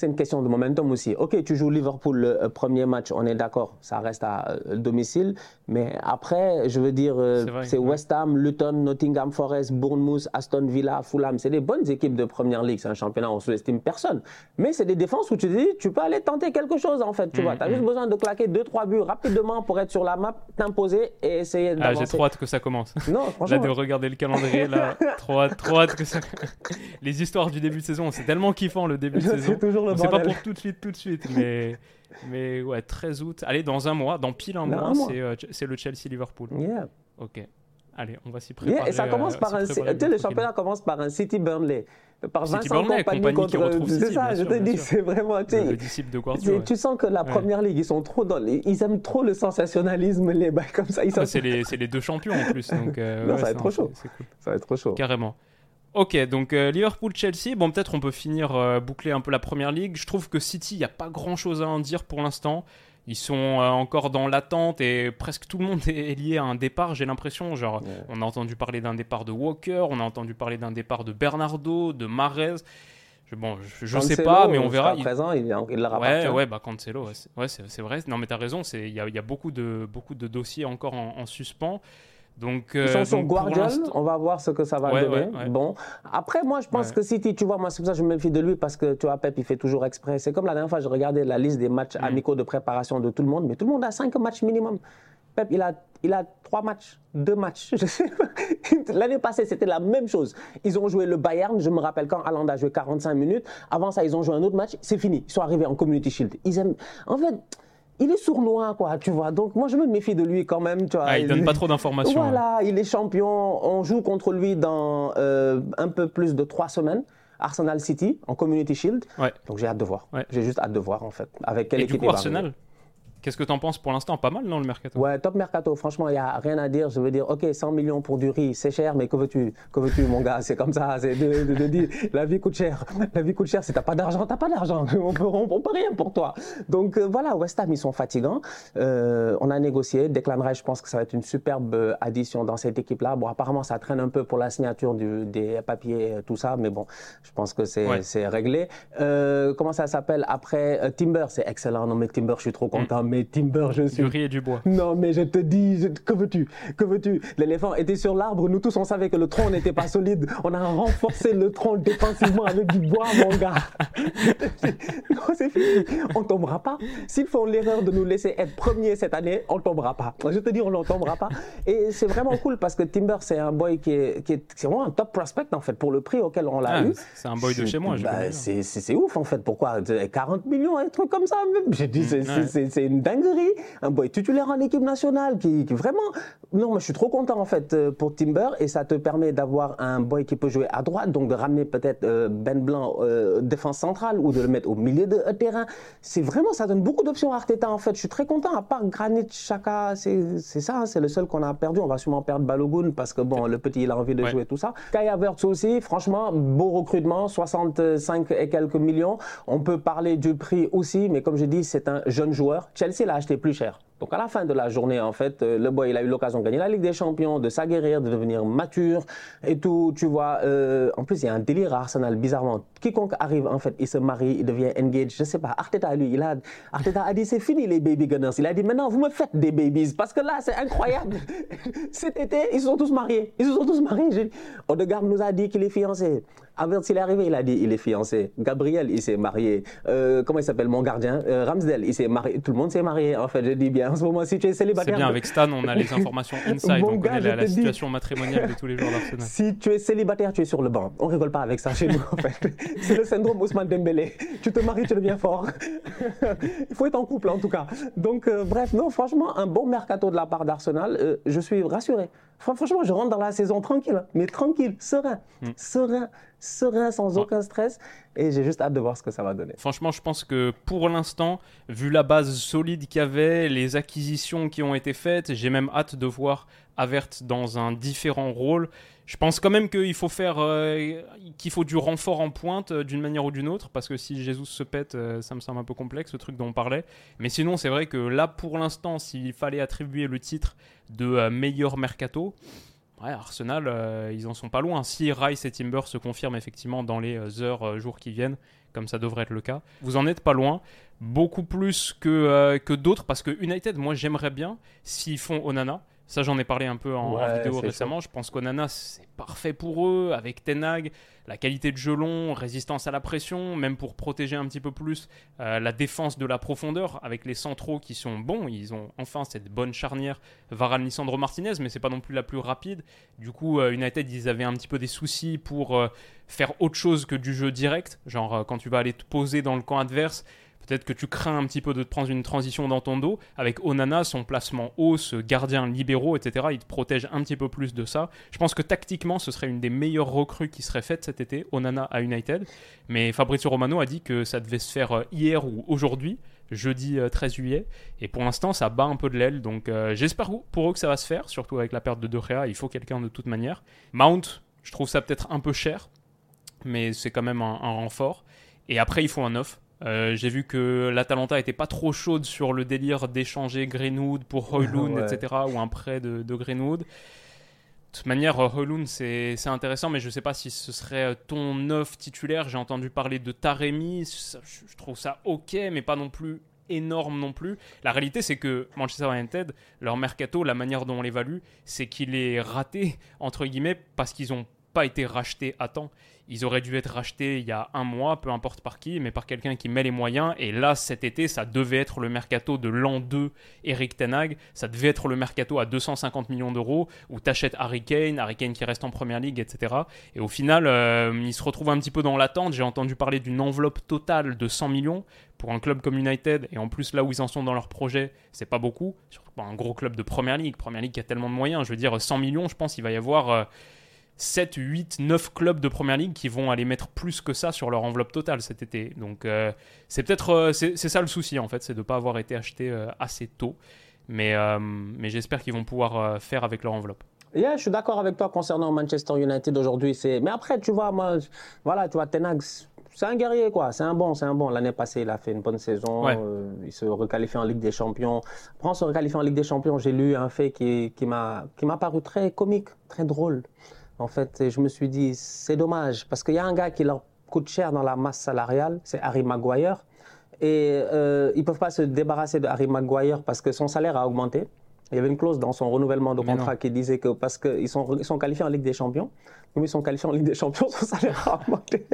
c'est une question de momentum aussi. Ok, tu joues Liverpool le euh, premier match, on est d'accord, ça reste à euh, domicile. Mais après, je veux dire, euh, C'est c'est ouais. West Ham, Luton, Nottingham Forest, Bournemouth, Aston Villa, Fulham. C'est des bonnes équipes de première ligue. C'est un championnat, on sous-estime personne. Mais c'est des défenses où tu dis, tu peux aller tenter quelque chose en fait. Tu Mm, vois, tu as mm. juste besoin de claquer 2-3 buts rapidement pour être sur la map, t'imposer et essayer Ah, d'avancer. j'ai trop hâte que ça commence. Non, Là, franchement. de regarder le calendrier, là, trop hâte, trop hâte que ça. Les histoires du début de saison, c'est tellement kiffant le début de C'est saison. toujours le C'est pas pour tout de suite, tout de suite, mais, mais ouais, 13 août. Allez, dans un mois, dans pile un Dans mois, c'est euh, le Chelsea-Liverpool. Yeah. Ok. Allez, on va s'y Yeah, préparer. et ça commence euh, par un. Tu préparer sais, le championnat commence par un City Burnley. Par City Vincent Burnley, Compagnie qui contre. retrouve C'est ça, je te dis, c'est vraiment. tu Le, le disciple de tu, Guardiola. tu sens que la Ouais. première ligue, ils sont trop dans. Ils aiment trop le sensationnalisme, les bails comme ça. Ah, c'est les, les deux champions en plus. Donc, euh, Non, ouais, ça va être trop chaud. cool. Ça va être trop chaud. Carrément. Ok, donc euh, Liverpool-Chelsea, bon peut-être on peut finir, euh, boucler un peu la première ligue. Je trouve que City, il n'y a pas grand-chose à en dire pour l'instant. Ils sont euh, encore dans l'attente et presque tout le monde est lié à un départ, j'ai l'impression. Genre, Ouais. on a entendu parler d'un départ de Walker, on a entendu parler d'un départ de Bernardo, de Marez. Je, bon, je, je sais pas, mais on verra. Il- présent, il, il leur Ouais, ouais, bah Cancelo, ouais, c'est ouais, vrai. Non, mais t'as raison, il y a, il y a beaucoup, de, beaucoup de dossiers encore en, en suspens. Donc, Ils euh, sont sur Guardian, on va voir ce que ça va Ouais, donner. ouais, ouais. Bon, après moi je pense que City, tu vois, moi c'est pour ça que je me méfie de lui parce que tu vois Pep il fait toujours exprès. C'est comme la dernière fois je regardais la liste des matchs Mm. amicaux de préparation de tout le monde, mais tout le monde a cinq matchs minimum. Pep il a il a trois matchs, deux matchs. Je sais pas. L'année passée c'était la même chose. Ils ont joué le Bayern, je me rappelle quand Haaland a joué 45 minutes. Avant ça ils ont joué un autre match, c'est fini. Ils sont arrivés en Community Shield. Ils aiment, en fait. Il est sournois, quoi, tu vois. Donc, moi, je me méfie de lui quand même, tu vois. Ah, il donne pas trop d'informations. hein. Voilà, il est champion. On joue contre lui dans euh, un peu plus de trois semaines. Arsenal City en Community Shield. Ouais. Donc j'ai hâte de voir. Ouais. J'ai juste hâte de voir en fait. Avec quelle Et équipe du coup, Arsenal, qu'est-ce que t'en penses pour l'instant? Pas mal, non, le mercato? Ouais, top mercato. Franchement, il n'y a rien à dire. Je veux dire, OK, 100 millions pour du riz, c'est cher, mais que veux-tu? Que veux-tu, mon gars? C'est comme ça. C'est de, de- de dire, la vie coûte cher. La vie coûte cher. Si t'as pas d'argent, t'as pas d'argent. On peut, on, on peut rien pour toi. Donc euh, voilà, West Ham, ils sont fatigants. Euh, on a négocié. Declan Rice, je pense que ça va être une superbe euh, addition dans cette équipe-là. Bon, apparemment, ça traîne un peu pour la signature du- des papiers, tout ça, mais bon, je pense que c'est Ouais. réglé. Euh, comment ça s'appelle Après, Timber, c'est excellent. Non, mais Timber, je suis trop content. Mais Timber, je suis. Du riz et du bois. Non, mais je te dis, que veux-tu? Que veux-tu? L'éléphant était sur l'arbre. Nous tous, on savait que le tronc n'était pas solide. On a renforcé le tronc défensivement avec du bois, mon gars. non, c'est fini. On tombera pas. S'ils font l'erreur de nous laisser être premiers cette année, on tombera pas. Je te dis, on ne tombera pas. Et c'est vraiment cool parce que Timber, c'est un boy qui est, qui est, vraiment un top prospect en fait pour le prix auquel on l'a Ah, eu. c'est un boy de chez moi, je Bah, c'est ouf en fait. Pourquoi? 40 millions, un truc comme ça. J'ai dit, c'est- Mm, ouais. c'est- c'est dinguerie. Un boy titulaire en équipe nationale qui, qui vraiment. Non, mais je suis trop content en fait euh, pour Timber et ça te permet d'avoir un boy qui peut jouer à droite, donc de ramener peut-être euh, Ben Blanc euh, défense centrale ou de le mettre au milieu de terrain. C'est vraiment, ça donne beaucoup d'options à Arteta en fait. Je suis très content. À part Granit Xhaka, c'est c'est ça, hein, c'est le seul qu'on a perdu. On va sûrement perdre Balogun parce que bon, le petit il a envie de Ouais. jouer tout ça. Kai Havertz aussi, franchement, beau recrutement, 65 et quelques millions. On peut parler du prix aussi, mais comme je dis, c'est un jeune joueur. Chelsea l'a acheté plus cher. Donc à la fin de la journée, en fait, euh, le boy, il a eu l'occasion de gagner la Ligue des Champions, de s'aguerrir, de devenir mature et tout. Tu vois, euh, en plus, il y a un délire à Arsenal, bizarrement. Quiconque arrive, en fait, il se marie, il devient engaged. Je sais pas. Arteta, lui, il a, Arteta a dit, c'est fini les baby gunners. Il a dit, maintenant, vous me faites des babies. Parce que là, c'est incroyable. Cet été, ils sont tous mariés. Ils se sont tous mariés. Odegaard nous a dit qu'il est fiancé. Havertz, il est arrivé, il a dit il est fiancé. Gabriel, il s'est marié. Euh, comment il s'appelle mon gardien? Euh, Ramsdale, il s'est marié. Tout le monde s'est marié. En fait, je dis bien. En ce moment, si tu es C'est célibataire. bien, avec Stan, on a les informations inside, Mon on gars, connaît je la, la dis. situation matrimoniale de tous les joueurs d'Arsenal. Si tu es célibataire, tu es sur le banc. On rigole pas avec ça chez nous, en fait. C'est le syndrome Ousmane Dembélé. Tu te maries, tu deviens fort. Il faut être en couple, en tout cas. Donc, euh, bref, non, franchement, un bon mercato de la part d'Arsenal. Euh, je suis rassuré. Fran- Franchement, je rentre dans la saison tranquille, mais tranquille, serein, serein, serein, sans aucun stress. Et j'ai juste hâte de voir ce que ça va donner. Franchement, je pense que pour l'instant, vu la base solide qu'il y avait, les acquisitions qui ont été faites, j'ai même hâte de voir Avert dans un différent rôle. Je pense quand même qu'il faut faire, euh, qu'il faut du renfort en pointe euh, d'une manière ou d'une autre, parce que si Jesus se pète, euh, ça me semble un peu complexe, le truc dont on parlait. Mais sinon, c'est vrai que là, pour l'instant, s'il fallait attribuer le titre de meilleur mercato, Arsenal, euh, ils en sont pas loin. Si Rice et Timber se confirment effectivement dans les euh, heures, euh, jours qui viennent, comme ça devrait être le cas, vous en êtes pas loin. Beaucoup plus que, que d'autres, parce que United, moi j'aimerais bien s'ils font Onana. Ça, j'en ai parlé un peu en, vidéo récemment. Je pense qu'Onana, c'est parfait pour eux, avec Tenag, la qualité de jeu long, résistance à la pression, même pour protéger un petit peu plus euh, la défense de la profondeur, avec les centraux qui sont bons. Ils ont enfin cette bonne charnière Varane Lisandro Martinez, mais c'est pas non plus la plus rapide. Du coup, euh, United, ils avaient un petit peu des soucis pour euh, faire autre chose que du jeu direct. Genre, quand tu vas aller te poser dans le camp adverse, peut-être que tu crains un petit peu de te prendre une transition dans ton dos. Avec Onana, son placement haut, ce gardien libéraux, etc., il te protège un petit peu plus de ça. Je pense que tactiquement, ce serait une des meilleures recrues qui serait faite cet été, Onana à United. Mais Fabrizio Romano a dit que ça devait se faire euh, hier ou aujourd'hui jeudi euh, 13 juillet. Et pour l'instant, ça bat un peu de l'aile. Donc euh, j'espère pour eux que ça va se faire, surtout avec la perte de De Gea. Il faut quelqu'un de toute manière. Mount, je trouve ça peut-être un peu cher, mais c'est quand même un, un renfort. Et après, il faut un off. Euh, J'ai vu que l'Atalanta était pas trop chaude sur le délire d'échanger Greenwood pour Hoylund, Ouais. etc., ou un prêt de, de Greenwood. De toute manière, euh, Højlund, c'est intéressant, mais je ne sais pas si ce serait euh, ton neuf titulaire. J'ai entendu parler de Taremi. Je trouve ça ok, mais pas non plus énorme non plus. La réalité, c'est que Manchester United, leur mercato, la manière dont on l'évalue, c'est qu'il est raté, entre guillemets, parce qu'ils n'ont pas été rachetés à temps. Ils auraient dû être rachetés il y a un mois, peu importe par qui, mais par quelqu'un qui met les moyens. Et là, cet été, ça devait être le mercato de l'an 2 Eric Tenag. Ça devait être le mercato à 250 millions d'euros où t'achètes Harry Kane, Harry Kane qui reste en première ligue, etc. Et au final, euh, il se retrouve un petit peu dans l'attente. J'ai entendu parler d'une enveloppe totale de 100 millions pour un club comme United. Et en plus, là où ils en sont dans leur projet, c'est pas beaucoup. Surtout pas un gros club de première ligue. Première ligue qui a tellement de moyens. Je veux dire, 100 millions, je pense qu'il va y avoir. euh, 7, 8, 9 clubs de première ligue qui vont aller mettre plus que ça sur leur enveloppe totale cet été. Donc euh, c'est peut-être euh, c'est ça le souci en fait, c'est de ne pas avoir été acheté euh, assez tôt. Mais, mais j'espère qu'ils vont pouvoir faire avec leur enveloppe. Yeah, je suis d'accord avec toi concernant Manchester United aujourd'hui. Mais après, tu vois, moi, voilà, tu vois, Tenag, c'est un guerrier, quoi. C'est un bon, c'est un bon. L'année passée, il a fait une bonne saison. Ouais. Euh, il se requalifie en Ligue des Champions. Après, en se qualifiant en Ligue des Champions, j'ai lu un fait qui, qui m'a, qui m'a paru très comique, très drôle. En fait, et je me suis dit, c'est dommage parce qu'il y a un gars qui leur coûte cher dans la masse salariale, c'est Harry Maguire. et euh, ils peuvent pas se débarrasser de Harry Maguire parce que son salaire a augmenté. Il y avait une clause dans son renouvellement de contrat qui disait que parce qu'ils sont, ils sont qualifiés en Ligue des Champions, comme ils sont qualifiés en Ligue des Champions, son salaire a augmenté.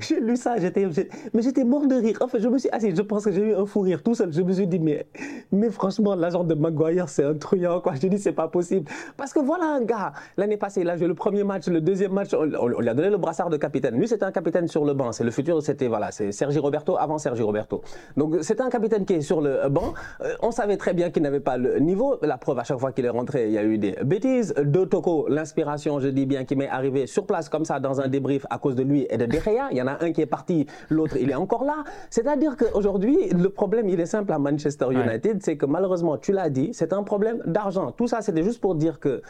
J'ai lu ça, j'étais, mais j'étais mort de rire. En fait, je me suis assis, je pense que j'ai eu un fou rire tout seul. Je me suis dit, mais, mais franchement, l'agent de Maguire, c'est un truand, quoi. J'ai dit, c'est pas possible. Parce que voilà un gars, l'année passée, il a joué le premier match, le deuxième match, on, on- on lui a donné le brassard de capitaine. Lui, c'était un capitaine sur le banc. C'est le futur, c'était, voilà, c'est Sergi Roberto avant Sergi Roberto. Donc, c'était un capitaine qui est sur le banc. Euh, on savait très bien qu'il n'avait pas le niveau. La preuve, à chaque fois qu'il est rentré, il y a eu des bêtises. De Toko, l'inspiration, je dis bien, qui m'est arrivé sur place comme ça dans un débrief à cause de lui et de De Gea. Il y en a un qui est parti, l'autre, il est encore là. C'est-à-dire qu'aujourd'hui, le problème, il est simple à Manchester United, c'est que malheureusement, tu l'as dit, c'est un problème d'argent. Tout ça, c'était juste pour dire que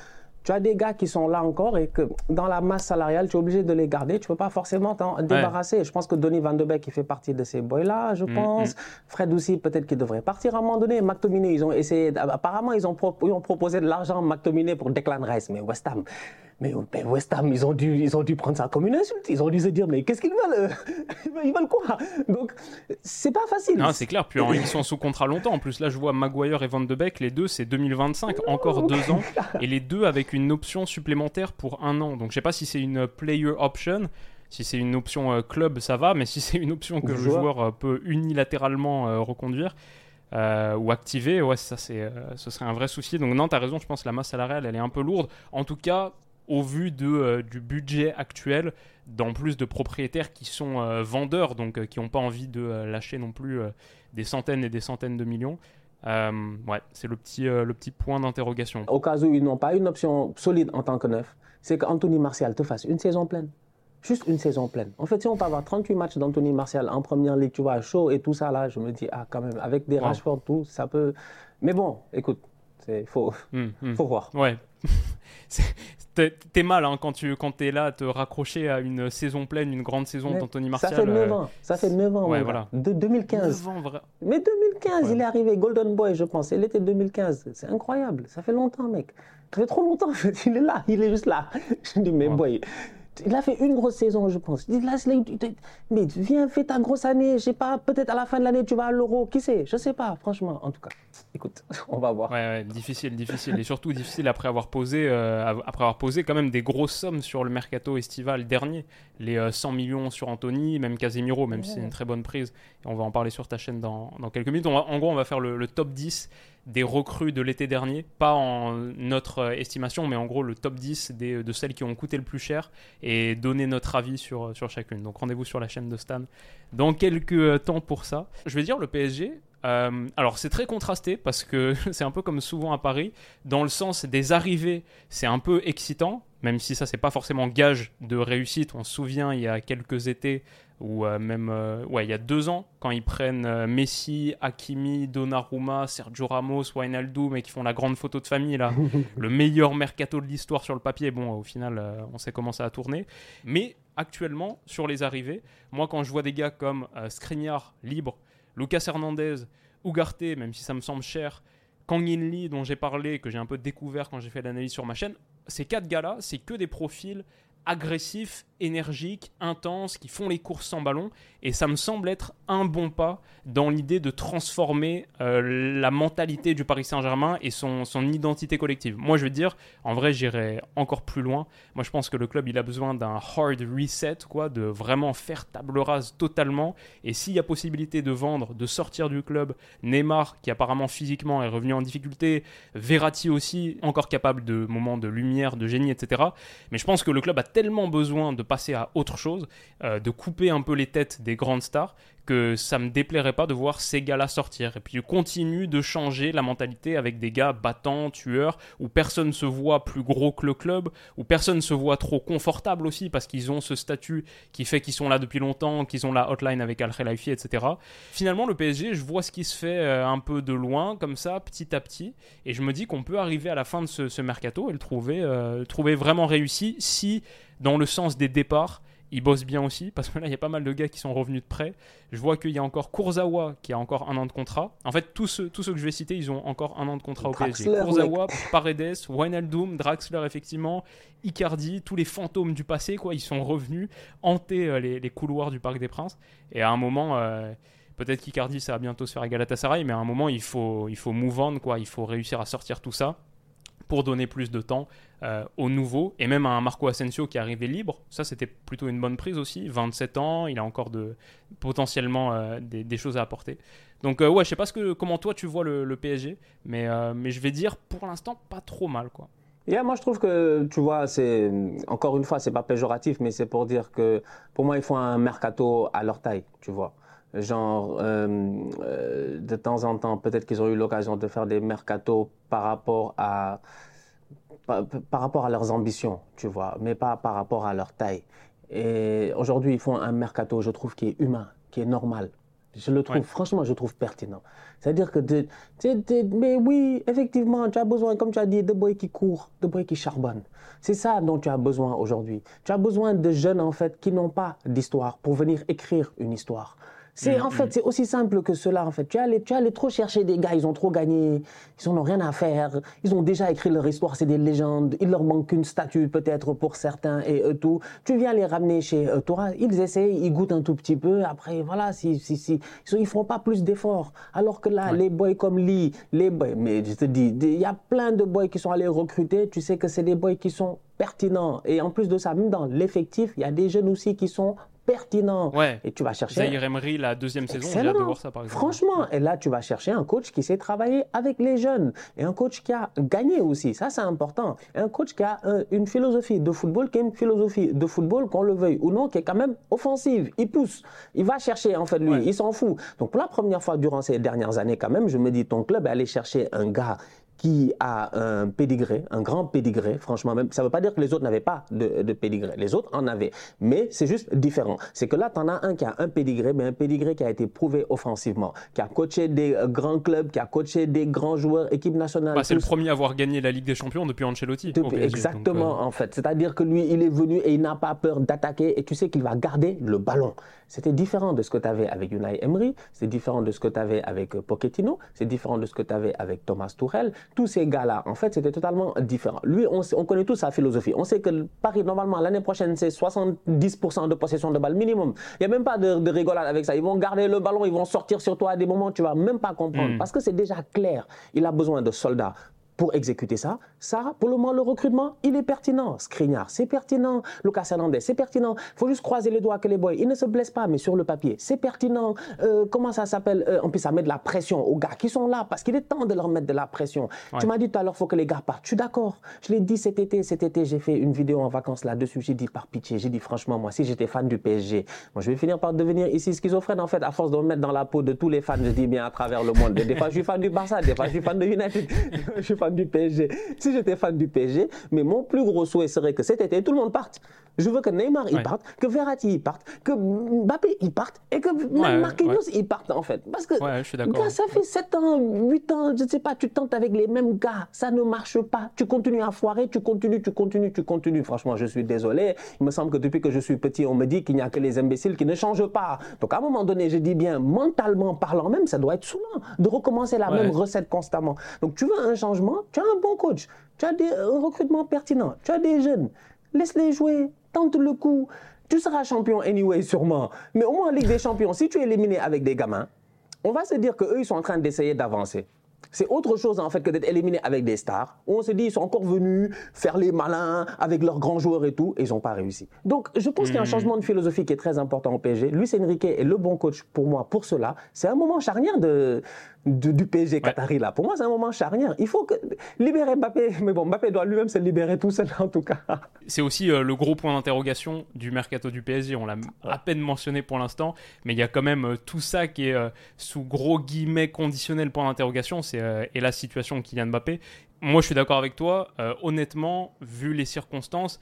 tu as des gars qui sont là encore et que dans la masse salariale, tu es obligé de les garder. Tu ne peux pas forcément t'en débarrasser. Je pense que Donny Van de Beek, il fait partie de ces boys-là, je pense. Fred aussi, peut-être qu'il devrait partir à un moment donné. McTominay, ils ont essayé. Apparemment, ils ont, pro- ils ont proposé de l'argent à McTominay pour Declan Rice. Mais West Ham, mais, mais West Ham, ils ont, dû, ils ont dû prendre ça comme une insulte. Ils ont dû se dire, mais qu'est-ce qu'ils veulent euh? Ils veulent quoi? Donc, c'est pas facile. Non, c'est clair. Puis hein, ils sont sous contrat longtemps. En plus, là, je vois Maguire et Van de Beek, les deux, c'est 2025, encore deux ans. Et les deux avec une option supplémentaire pour un an. Donc, je sais pas si c'est une player option. Si c'est une option euh, club, ça va. Mais si c'est une option que le Joueur. euh, peut unilatéralement reconduire euh, ou activer, ouais, ça, c'est, euh, ce serait un vrai souci. Donc, non, tu as raison. Je pense que la masse salariale, elle est un peu lourde. En tout cas, au vu de, euh, du budget actuel, d'en plus de propriétaires qui sont euh, vendeurs, donc euh, qui n'ont pas envie de lâcher non plus des centaines et des centaines de millions. Ouais, c'est le petit, le petit point d'interrogation. Au cas où ils n'ont pas une option solide en tant que neuf, c'est qu'Anthony Martial te fasse une saison pleine. Juste une saison pleine. En fait, si on peut avoir 38 matchs d'Anthony Martial en première ligue, tu vois, chaud et tout ça, là, je me dis, ah, quand même, avec des Wow. Rashford, tout, ça peut. Mais bon, écoute, il faut, Hum, hum. faut voir. Ouais. T'es mal hein, quand tu quand es là à te raccrocher à une saison pleine, une grande saison d'Anthony Martial. Ça fait 9 euh, ans. Ça fait 9 ans. ouais, voilà. De 2015. 9 ans, vra- Mais 2015, Ouais. il est arrivé, Golden Boy, je pense. Il était 2015. C'est incroyable. Ça fait longtemps, mec. Ça fait trop longtemps. Il est là. Il est juste là. Je dis, mais Ouais. boy. Il a fait une grosse saison, je pense. Mais viens, fais ta grosse année. Je sais pas, peut-être à la fin de l'année, tu vas à l'euro. Qui sait? Je sais pas, franchement. En tout cas, écoute, on va voir. Ouais, ouais, difficile, difficile. Et surtout difficile après avoir posé, euh, après avoir posé quand même des grosses sommes sur le mercato estival dernier. Les euh, 100 millions sur Anthony, même Casemiro, même si c'est une très bonne prise. Et on va en parler sur ta chaîne dans, dans quelques minutes. On va- en gros, on va faire le, le top 10 des recrues de l'été dernier. Pas en notre euh, estimation, mais en gros le top 10 des, de celles qui ont coûté le plus cher et donner notre avis sur, sur chacune. Donc rendez-vous sur la chaîne de Stan dans quelques euh, temps pour ça. Je vais dire le PSG. euh, alors c'est très contrasté parce que c'est un peu comme souvent à Paris, dans le sens des arrivées, c'est un peu excitant, même si ça c'est pas forcément gage de réussite. On se souvient il y a quelques étés ou euh, même euh, ouais il y a deux ans quand ils prennent euh, Messi, Hakimi, Donnarumma, Sergio Ramos, Wijnaldum et qui font la grande photo de famille là, le meilleur mercato de l'histoire sur le papier. Bon au final on sait comment ça a tourné, mais actuellement sur les arrivées, moi quand je vois des gars comme Skriniar libre, Lucas Hernandez, Ugarte, même si ça me semble cher, Kang In Lee, dont j'ai parlé, que j'ai un peu découvert quand j'ai fait l'analyse sur ma chaîne, ces quatre gars-là, c'est que des profils agressifs, énergiques, intenses, qui font les courses sans ballon. Et ça me semble être un bon pas dans l'idée de transformer euh, la mentalité du Paris Saint-Germain et son, son identité collective. Moi, je veux dire, en vrai, j'irai encore plus loin. Moi, je pense que le club, il a besoin d'un hard reset, quoi, de vraiment faire table rase totalement. Et s'il y a possibilité de vendre, de sortir du club, Neymar, qui apparemment physiquement est revenu en difficulté, Verratti aussi, encore capable de moments de lumière, de génie, etc. Mais je pense que le club a tellement besoin de passer à autre chose, euh, de couper un peu les têtes grandes stars, que ça me déplairait pas de voir ces gars-là sortir. Et puis continue de changer la mentalité avec des gars battants, tueurs, où personne se voit plus gros que le club, où personne se voit trop confortable aussi parce qu'ils ont ce statut qui fait qu'ils sont là depuis longtemps, qu'ils ont la hotline avec Al Khelaifi, etc. Finalement, le PSG, je vois ce qui se fait euh, un peu de loin, comme ça, petit à petit, et je me dis qu'on peut arriver à la fin de ce, mercato et euh, le trouver vraiment réussi si, dans le sens des départs, il bosse bien aussi, parce que là, il y a pas mal de gars qui sont revenus de près. Je vois qu'il y a encore Kurzawa qui a encore un an de contrat. En fait, tous ceux, tous ceux que je vais citer, ils ont encore un an de contrat au PSG. Kurzawa, Paredes, Wijnaldum, Draxler, effectivement, Icardi, tous les fantômes du passé, quoi, ils sont revenus hanter euh, les, les couloirs du Parc des Princes. Et à un moment, euh, peut-être qu'Icardi ça va bientôt se faire à Galatasaray, mais à un moment il faut, il faut move on, quoi. Il faut réussir à sortir tout ça pour donner plus de temps euh, aux nouveaux et même à un Marco Asensio qui est arrivé libre. Ça, c'était plutôt une bonne prise aussi. 27 ans, il a encore de, potentiellement euh, des, choses à apporter. Donc, euh, ouais, je sais pas ce que, comment toi tu vois le, PSG, mais, mais je vais dire pour l'instant pas trop mal. quoi. Yeah, moi je trouve que, tu vois, c'est encore une fois, c'est pas péjoratif, mais c'est pour dire que pour moi, il faut un mercato à leur taille, tu vois. Genre, de temps en temps, peut-être qu'ils ont eu l'occasion de faire des mercatos par rapport à par, rapport à leurs ambitions, tu vois, mais pas par rapport à leur taille. Et aujourd'hui, ils font un mercato, je trouve, qui est humain, qui est normal. Je le trouve, franchement, je trouve pertinent. C'est-à-dire que, de, mais oui, effectivement, tu as besoin, comme tu as dit, de boys qui courent, de boys qui charbonnent. C'est ça dont tu as besoin aujourd'hui. Tu as besoin de jeunes, en fait, qui n'ont pas d'histoire pour venir écrire une histoire. C'est mm, en fait mm. c'est aussi simple que cela en fait. Tu allais tu allais trop chercher des gars, ils ont trop gagné, ils n'ont rien à faire, ils ont déjà écrit leur histoire, c'est des légendes, il leur manque une statue peut-être pour certains et tout. Tu viens les ramener chez toi, ils essayent, ils goûtent un tout petit peu, après voilà, si si si ils font pas plus d'efforts. Alors que là les boys comme Lee, les boys, mais je te dis, il y a plein de boys qui sont allés recruter, tu sais que c'est des boys qui sont pertinents et en plus de ça, même dans l'effectif, il y a des jeunes aussi qui sont pertinent. Ouais. Et tu vas chercher. Zahir Emery, la deuxième saison, j'ai hâte de voir ça par exemple. Franchement, et là, tu vas chercher un coach qui sait travailler avec les jeunes et un coach qui a gagné aussi. Ça, c'est important. Et un coach qui a une philosophie de football qui est une philosophie de football, qu'on le veuille ou non, qui est quand même offensive. Il pousse. Il va chercher, en fait, lui. Il s'en fout. Donc, pour la première fois durant ces dernières années, quand même, je me dis, ton club est allé chercher un gars qui a un pédigré, un grand pédigré, franchement même. Ça ne veut pas dire que les autres n'avaient pas de, de, pédigré. Les autres en avaient. Mais c'est juste différent. C'est que là, tu en as un qui a un pédigré, mais un pédigré qui a été prouvé offensivement, qui a coaché des euh, grands clubs, qui a coaché des grands joueurs, équipe nationale. Bah, c'est le premier à avoir gagné la Ligue des Champions depuis Ancelotti. exactement, euh, en fait. C'est-à-dire que lui, il est venu et il n'a pas peur d'attaquer et tu sais qu'il va garder le ballon. C'était différent de ce que tu avais avec Unai Emery, c'est différent de ce que tu avais avec euh, Pochettino, c'est différent de ce que tu avais avec Thomas Tuchel. Tous ces gars-là, en fait, c'était totalement différent. Lui, on, on, connaît tous sa philosophie. On sait que Paris, normalement, l'année prochaine, c'est 70% de possession de balle minimum. Il n'y a même pas de, rigolade avec ça. Ils vont garder le ballon, ils vont sortir sur toi à des moments, tu vas même pas comprendre. Hmm. Parce que c'est déjà clair. Il a besoin de soldats pour exécuter ça. Ça, pour le moment, le recrutement, il est pertinent. Skriniar, c'est pertinent. Lucas Hernandez, c'est pertinent. Il faut juste croiser les doigts que les boys, ils ne se blessent pas, mais sur le papier, c'est pertinent. Euh, comment ça s'appelle euh, En plus, ça met de la pression aux gars qui sont là, parce qu'il est temps de leur mettre de la pression. Tu m'as dit tout à l'heure, il faut que les gars partent. Je suis d'accord. Je l'ai dit cet été. Cet été, j'ai fait une vidéo en vacances là-dessus. J'ai dit par pitié, j'ai dit franchement, moi, si j'étais fan du PSG, moi, je vais finir par devenir ici schizophrène, en fait, à force de me mettre dans la peau de tous les fans, je dis bien, à travers le monde. Des fois, je suis fan du Barça, des fois, je suis fan de United, je suis fan du PSG. Si j'étais fan du PSG, mais mon plus gros souhait serait que cet été, tout le monde parte. Je veux que Neymar il parte, que Verratti il parte, que Mbappé il parte et que même Marquinhos il parte en fait. Parce que ça fait 7 ans, 8 ans, je ne sais pas, tu tentes avec les mêmes gars, ça ne marche pas. Tu continues à foirer, tu continues, tu continues, tu continues. Franchement, je suis désolé. Il me semble que depuis que je suis petit, on me dit qu'il n'y a que les imbéciles qui ne changent pas. Donc à un moment donné, je dis bien, mentalement parlant même, ça doit être saoulant de recommencer la même recette constamment. Donc tu veux un changement, tu as un bon coach, tu as des, un recrutement pertinent, tu as des jeunes. Laisse-les jouer, tente le coup. Tu seras champion anyway, sûrement. Mais au moins en Ligue des Champions, si tu es éliminé avec des gamins, on va se dire qu'eux, ils sont en train d'essayer d'avancer. C'est autre chose en fait que d'être éliminé avec des stars. Où on se dit ils sont encore venus faire les malins avec leurs grands joueurs et tout, et ils n'ont pas réussi. Donc je pense qu'il y a un hmm. changement de philosophie qui est très important au PSG. Luis Enrique est le bon coach pour moi pour cela. C'est un moment charnière de, du PSG Qatari là. Pour moi c'est un moment charnière. Il faut que libérer Mbappé, mais bon Mbappé doit lui-même se libérer tout seul en tout cas. C'est aussi euh, le gros point d'interrogation du mercato du PSG. On l'a à peine mentionné pour l'instant, mais il y a quand même euh, tout ça qui est euh, sous gros guillemets conditionnel point d'interrogation. C'est et la situation de Kylian Mbappé. Moi, je suis d'accord avec toi. Honnêtement, vu les circonstances,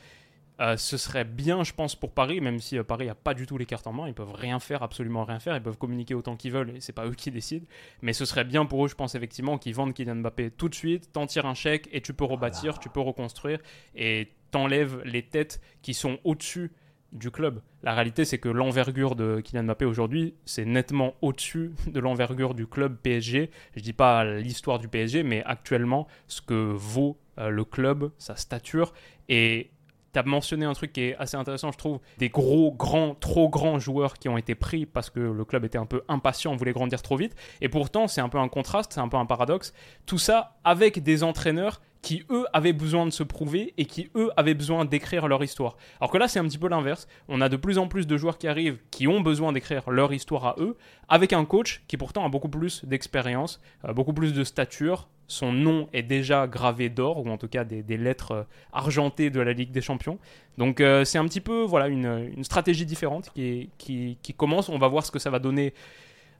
euh, ce serait bien, je pense, pour Paris, même si Paris n'a pas du tout les cartes en main. Ils peuvent rien faire, absolument rien faire. Ils peuvent communiquer autant qu'ils veulent et c'est pas eux qui décident. Mais ce serait bien pour eux, je pense, effectivement, qu'ils vendent Kylian Mbappé tout de suite, t'en tires un chèque et tu peux rebâtir, tu peux reconstruire et t'enlèves les têtes qui sont au-dessus du club. La réalité, c'est que l'envergure de Kylian Mbappé aujourd'hui, c'est nettement au-dessus de l'envergure du club PSG. Je dis pas l'histoire du PSG, mais actuellement, ce que vaut euh, le club, sa stature. Et tu as mentionné un truc qui est assez intéressant, je trouve. Des gros, grands, trop grands joueurs qui ont été pris parce que le club était un peu impatient, voulait grandir trop vite. Et pourtant, c'est un peu un contraste, c'est un peu un paradoxe. Tout ça avec des entraîneurs qui eux avaient besoin de se prouver et qui eux avaient besoin d'écrire leur histoire. Alors que là c'est un petit peu l'inverse, on a de plus en plus de joueurs qui arrivent qui ont besoin d'écrire leur histoire à eux, avec un coach qui pourtant a beaucoup plus d'expérience, euh, beaucoup plus de stature, son nom est déjà gravé d'or, ou en tout cas des, lettres euh, argentées de la Ligue des Champions. Donc euh, c'est un petit peu voilà, une, stratégie différente qui, commence. On va voir ce que ça va donner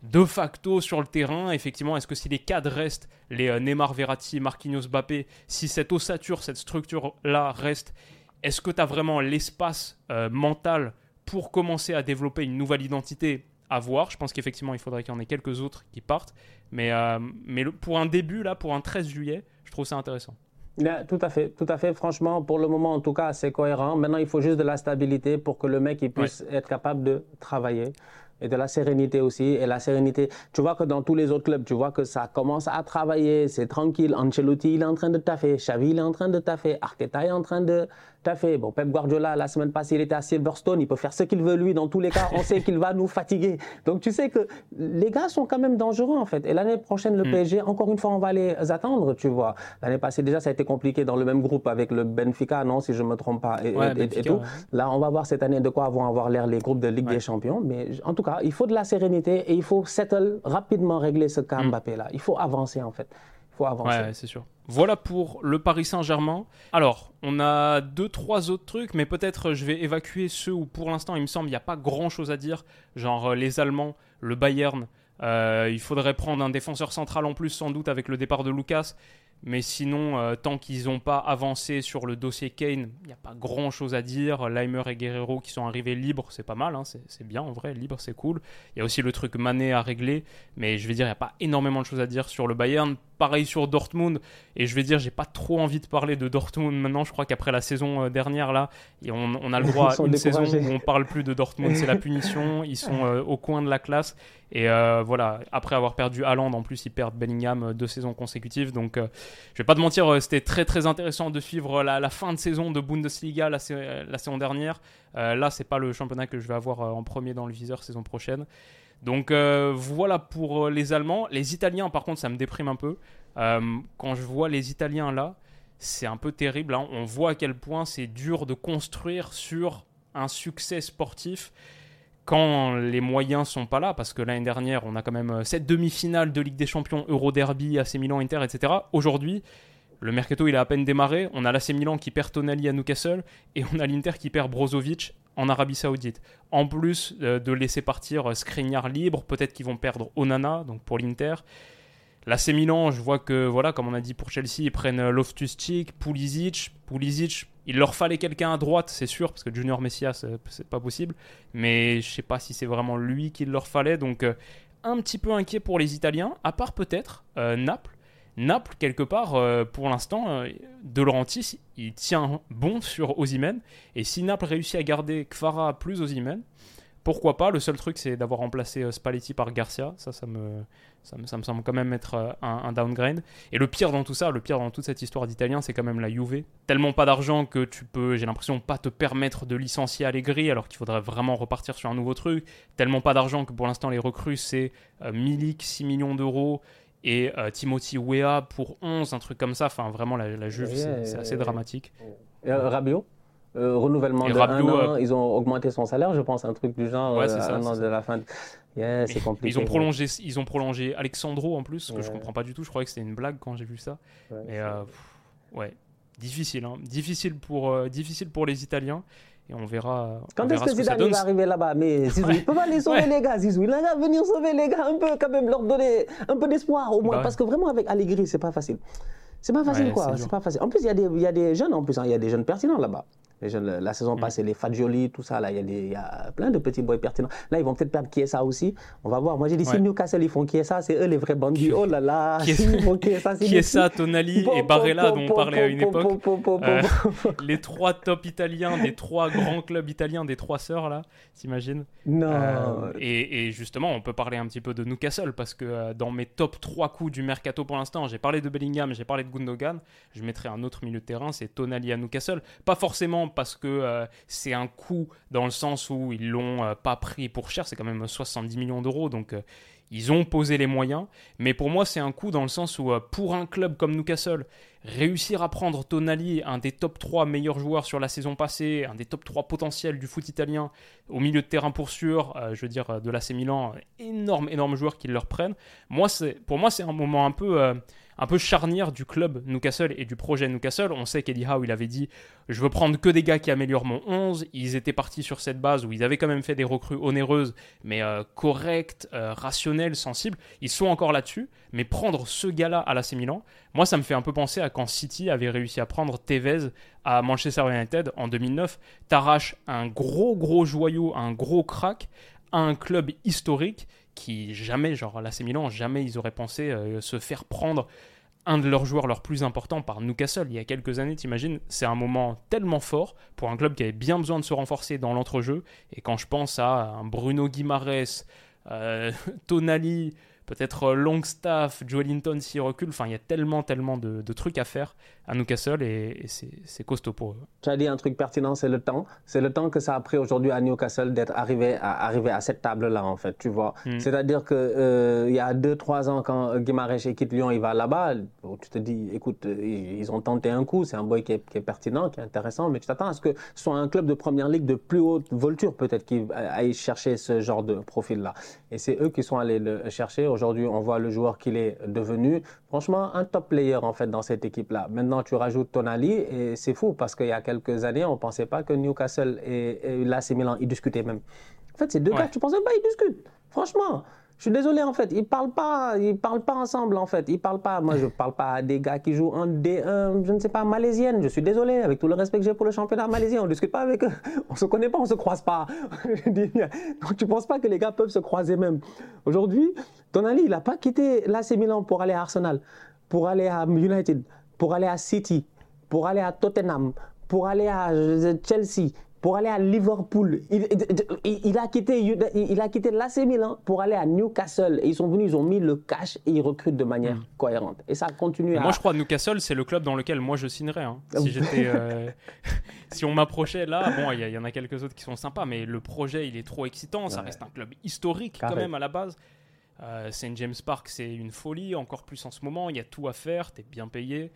de facto sur le terrain. Effectivement, est-ce que si les cadres restent, les euh, Neymar, Verratti, Marquinhos, Mbappé, si cette ossature, cette structure-là reste, est-ce que tu as vraiment l'espace mental pour commencer à développer une nouvelle identité à voir. Je pense qu'effectivement, il faudrait qu'il y en ait quelques autres qui partent. Mais, euh, mais pour un début, là, pour un 13 juillet, je trouve ça intéressant. tout à fait, tout à fait. Franchement, pour le moment, en tout cas, c'est cohérent. Maintenant, il faut juste de la stabilité pour que le mec il puisse être capable de travailler et de la sérénité aussi. Et la sérénité, tu vois que dans tous les autres clubs, tu vois que ça commence à travailler, c'est tranquille. Ancelotti, il est en train de taffer. Xavi, il est en train de taffer. Arteta est en train de fait. Bon, Pep Guardiola, la semaine passée, il était à Silverstone. Il peut faire ce qu'il veut, lui. Dans tous les cas, on sait qu'il va nous fatiguer. Donc, tu sais que les gars sont quand même dangereux, en fait. Et l'année prochaine, le mm. PSG, encore une fois, on va les attendre, tu vois. L'année passée, déjà, ça a été compliqué dans le même groupe avec le Benfica, non, si je ne me trompe pas. Et, tout. Là, on va voir cette année de quoi vont avoir l'air les groupes de Ligue des Champions. Mais en tout cas, il faut de la sérénité et il faut settle, rapidement régler ce cas mm. Mbappé-là. Il faut avancer, en fait. Il faut avancer. Ouais, c'est sûr. Voilà pour le Paris Saint-Germain. Alors, on a deux, trois autres trucs, mais peut-être je vais évacuer ceux où pour l'instant il me semble il n'y a pas grand-chose à dire, genre euh, les Allemands, le Bayern. Euh, il faudrait prendre un défenseur central en plus sans doute avec le départ de Lucas. Mais sinon, euh, tant qu'ils n'ont pas avancé sur le dossier Kane, il n'y a pas grand chose à dire. Leimer et Guerrero qui sont arrivés libres, c'est pas mal, hein, c'est bien en vrai, libre c'est cool. Il y a aussi le truc Mané à régler, mais je vais dire, il n'y a pas énormément de choses à dire sur le Bayern. Pareil sur Dortmund, et je vais dire, j'ai pas trop envie de parler de Dortmund maintenant. Je crois qu'après la saison euh, dernière, là, on, a le droit à une saison où on parle plus de Dortmund, c'est la punition. Ils sont euh, au coin de la classe. Et voilà, après avoir perdu Haaland, en plus, ils perdent Bellingham deux saisons consécutives. Donc, je vais pas te mentir, euh, c'était très très intéressant de suivre la, fin de saison de Bundesliga la, la saison dernière. Euh, là, c'est pas le championnat que je vais avoir euh, en premier dans le viseur saison prochaine. Donc voilà pour les Allemands. Les Italiens, par contre, ça me déprime un peu. quand je vois les Italiens là, c'est un peu terrible. Hein. On voit à quel point c'est dur de construire sur un succès sportif quand les moyens sont pas là, parce que l'année dernière, on a quand même cette euh, demi-finale de Ligue des Champions, Euro Derby, AC Milan, Inter, etc. Aujourd'hui, le mercato il a à peine démarré. On a l'AC Milan qui perd Tonali à Newcastle et on a l'Inter qui perd Brozovic en Arabie Saoudite. En plus euh, de laisser partir euh, Skriniar libre, peut-être qu'ils vont perdre Onana, donc pour l'Inter. L'AC Milan, je vois que, voilà, comme on a dit pour Chelsea, ils prennent Loftus-Cheek, Pulisic. Pulisic, il leur fallait quelqu'un à droite, c'est sûr, parce que Junior Messias, c'est pas possible. Mais je sais pas si c'est vraiment lui qu'il leur fallait. Donc, euh, un petit peu inquiet pour les Italiens, à part peut-être euh, Naples. Naples, quelque part, euh, pour l'instant, De Laurentiis, il tient bon sur Osimen. Et si Naples réussit à garder Kvara plus Osimen, pourquoi pas? Le seul truc, c'est d'avoir remplacé Spalletti par Garcia. Ça, ça me, ça me, semble quand même être euh, un, downgrade. Et le pire dans tout ça, le pire dans toute cette histoire d'Italien, c'est quand même la Juve. Tellement pas d'argent que tu peux, j'ai l'impression, pas te permettre de licencier Allegri alors qu'il faudrait vraiment repartir sur un nouveau truc. Tellement pas d'argent que pour l'instant les recrues c'est euh, Milik 6 millions d'euros et euh, Timothy Weah pour 11, un truc comme ça. Enfin vraiment la, Juve c'est assez dramatique. Et, Rabiot renouvellement de un an, ils ont augmenté son salaire, je pense, un truc du genre, ouais, un an de la fin. c'est compliqué. Ils ont prolongé, ils ont prolongé Alexandro en plus, que je comprends pas du tout. Je croyais que c'était une blague quand j'ai vu ça. Mais euh, ouais, difficile, hein. difficile pour, euh, difficile pour les Italiens. Et on verra. Quand est-ce que Zidane va arriver là-bas Mais Zizou, il peut pas les sauver les gars. Zizou, il va venir sauver les gars un peu, quand même leur donner un peu d'espoir au moins, bah parce que vraiment avec Allegri, c'est pas facile. C'est pas facile quoi. C'est pas facile. En plus, il y, a des, il y a des jeunes en plus. Hein. Il y a des jeunes pertinents là-bas la saison mm. passée, les Fagioli, tout ça, là, il y, a plein de petits boys pertinents. Là, ils vont peut-être perdre ça aussi. On va voir. Moi, j'ai dit, si Newcastle, ils font ça, c'est eux les vrais bandits. Oh là là, qui est ça, qui est ça, Tonali et Barella, dont on parlait à une époque. Euh, les trois top italiens, des trois grands clubs italiens, des trois sœurs, là, t'imagines Non. Euh, et, justement, on peut parler un petit peu de Newcastle, parce que euh, dans mes top trois coups du mercato pour l'instant, j'ai parlé de Bellingham, j'ai parlé de Gundogan. Je mettrai un autre milieu de terrain, c'est Tonali à Newcastle. Pas forcément parce que c'est un coût dans le sens où ils l'ont pas pris pour cher, c'est quand même 70 millions d'euros, donc ils ont posé les moyens, mais pour moi c'est un coup dans le sens où pour un club comme Newcastle, réussir à prendre Tonali, un des top 3 meilleurs joueurs sur la saison passée, un des top 3 potentiels du foot italien, au milieu de terrain pour sûr, euh, je veux dire de l'AC Milan, énorme, énorme joueur qui leur prennent. Moi, pour moi c'est un moment un peu... Un peu charnière du club Newcastle et du projet Newcastle. On sait qu'Eddie Howe, il avait dit je veux prendre que des gars qui améliorent mon 11. Ils étaient partis sur cette base où ils avaient quand même fait des recrues onéreuses, mais euh, correctes, euh, rationnelles, sensibles. Ils sont encore là-dessus, mais prendre ce gars-là à l'AC Milan, moi ça me fait un peu penser à quand City avait réussi à prendre Tevez à Manchester United en 2009. T'arraches un gros gros joyau, un gros crack à un club historique qui jamais, genre l'AC Milan, jamais ils auraient pensé euh, se faire prendre un de leurs joueurs leurs plus importants par Newcastle il y a quelques années, t'imagines C'est un moment tellement fort pour un club qui avait bien besoin de se renforcer dans l'entrejeu. Et quand je pense à un Bruno Guimares, euh, Tonali, peut-être euh, Longstaff, Joelinton s'y recule. Enfin, il y a tellement, tellement de, trucs à faire à Newcastle et, c'est costaud pour eux. Tu as dit un truc pertinent, c'est le temps. C'est le temps que ça a pris aujourd'hui à Newcastle d'être arrivé à, arriver à cette table-là, en fait, tu vois. Hmm. C'est-à-dire qu'il euh, y a 2-3 ans, quand Guimarães quitte Lyon, il va là-bas, tu te dis, écoute, ils ont tenté un coup, c'est un boy qui est, pertinent, qui est intéressant, mais tu t'attends à ce que ce soit un club de première ligue de plus haute volture, peut-être, qui aille chercher ce genre de profil-là. Et c'est eux qui sont allés le chercher. Aujourd'hui, on voit le joueur qu'il est devenu. Franchement, un top player en fait dans cette équipe-là. Maintenant, tu rajoutes Tonali et c'est fou parce qu'il y a quelques années, on ne pensait pas que Newcastle et, et l'AC Milan, ils discutaient même. En fait, ces deux gars, tu pensais pas, ils discutent. Franchement. Je suis désolé en fait, ils parlent pas, ils parlent pas ensemble en fait, ils parlent pas. Moi, je parle pas à des gars qui jouent en D1, je ne sais pas, malaisienne. Je suis désolé, avec tout le respect que j'ai pour le championnat malaisien, on discute pas avec eux, on se connaît pas, on se croise pas. Donc tu penses pas que les gars peuvent se croiser même. Aujourd'hui, Tonali, il a pas quitté l'AC Milan pour aller à Arsenal, pour aller à United, pour aller à City, pour aller à Tottenham, pour aller à Chelsea pour aller à Liverpool. Il, a quitté, il a quitté l'AC Milan pour aller à Newcastle. Et ils sont venus, ils ont mis le cash et ils recrutent de manière hmm. cohérente. Et ça continue. Moi, je crois que Newcastle, c'est le club dans lequel moi je signerais. Hein. Si j'étais, euh, si on m'approchait là, bon, il y, en a quelques autres qui sont sympas, mais le projet, il est trop excitant. Ça reste un club historique quand même à la base. Euh, Saint James Park, c'est une folie, encore plus en ce moment. Il y a tout à faire, tu es bien payé.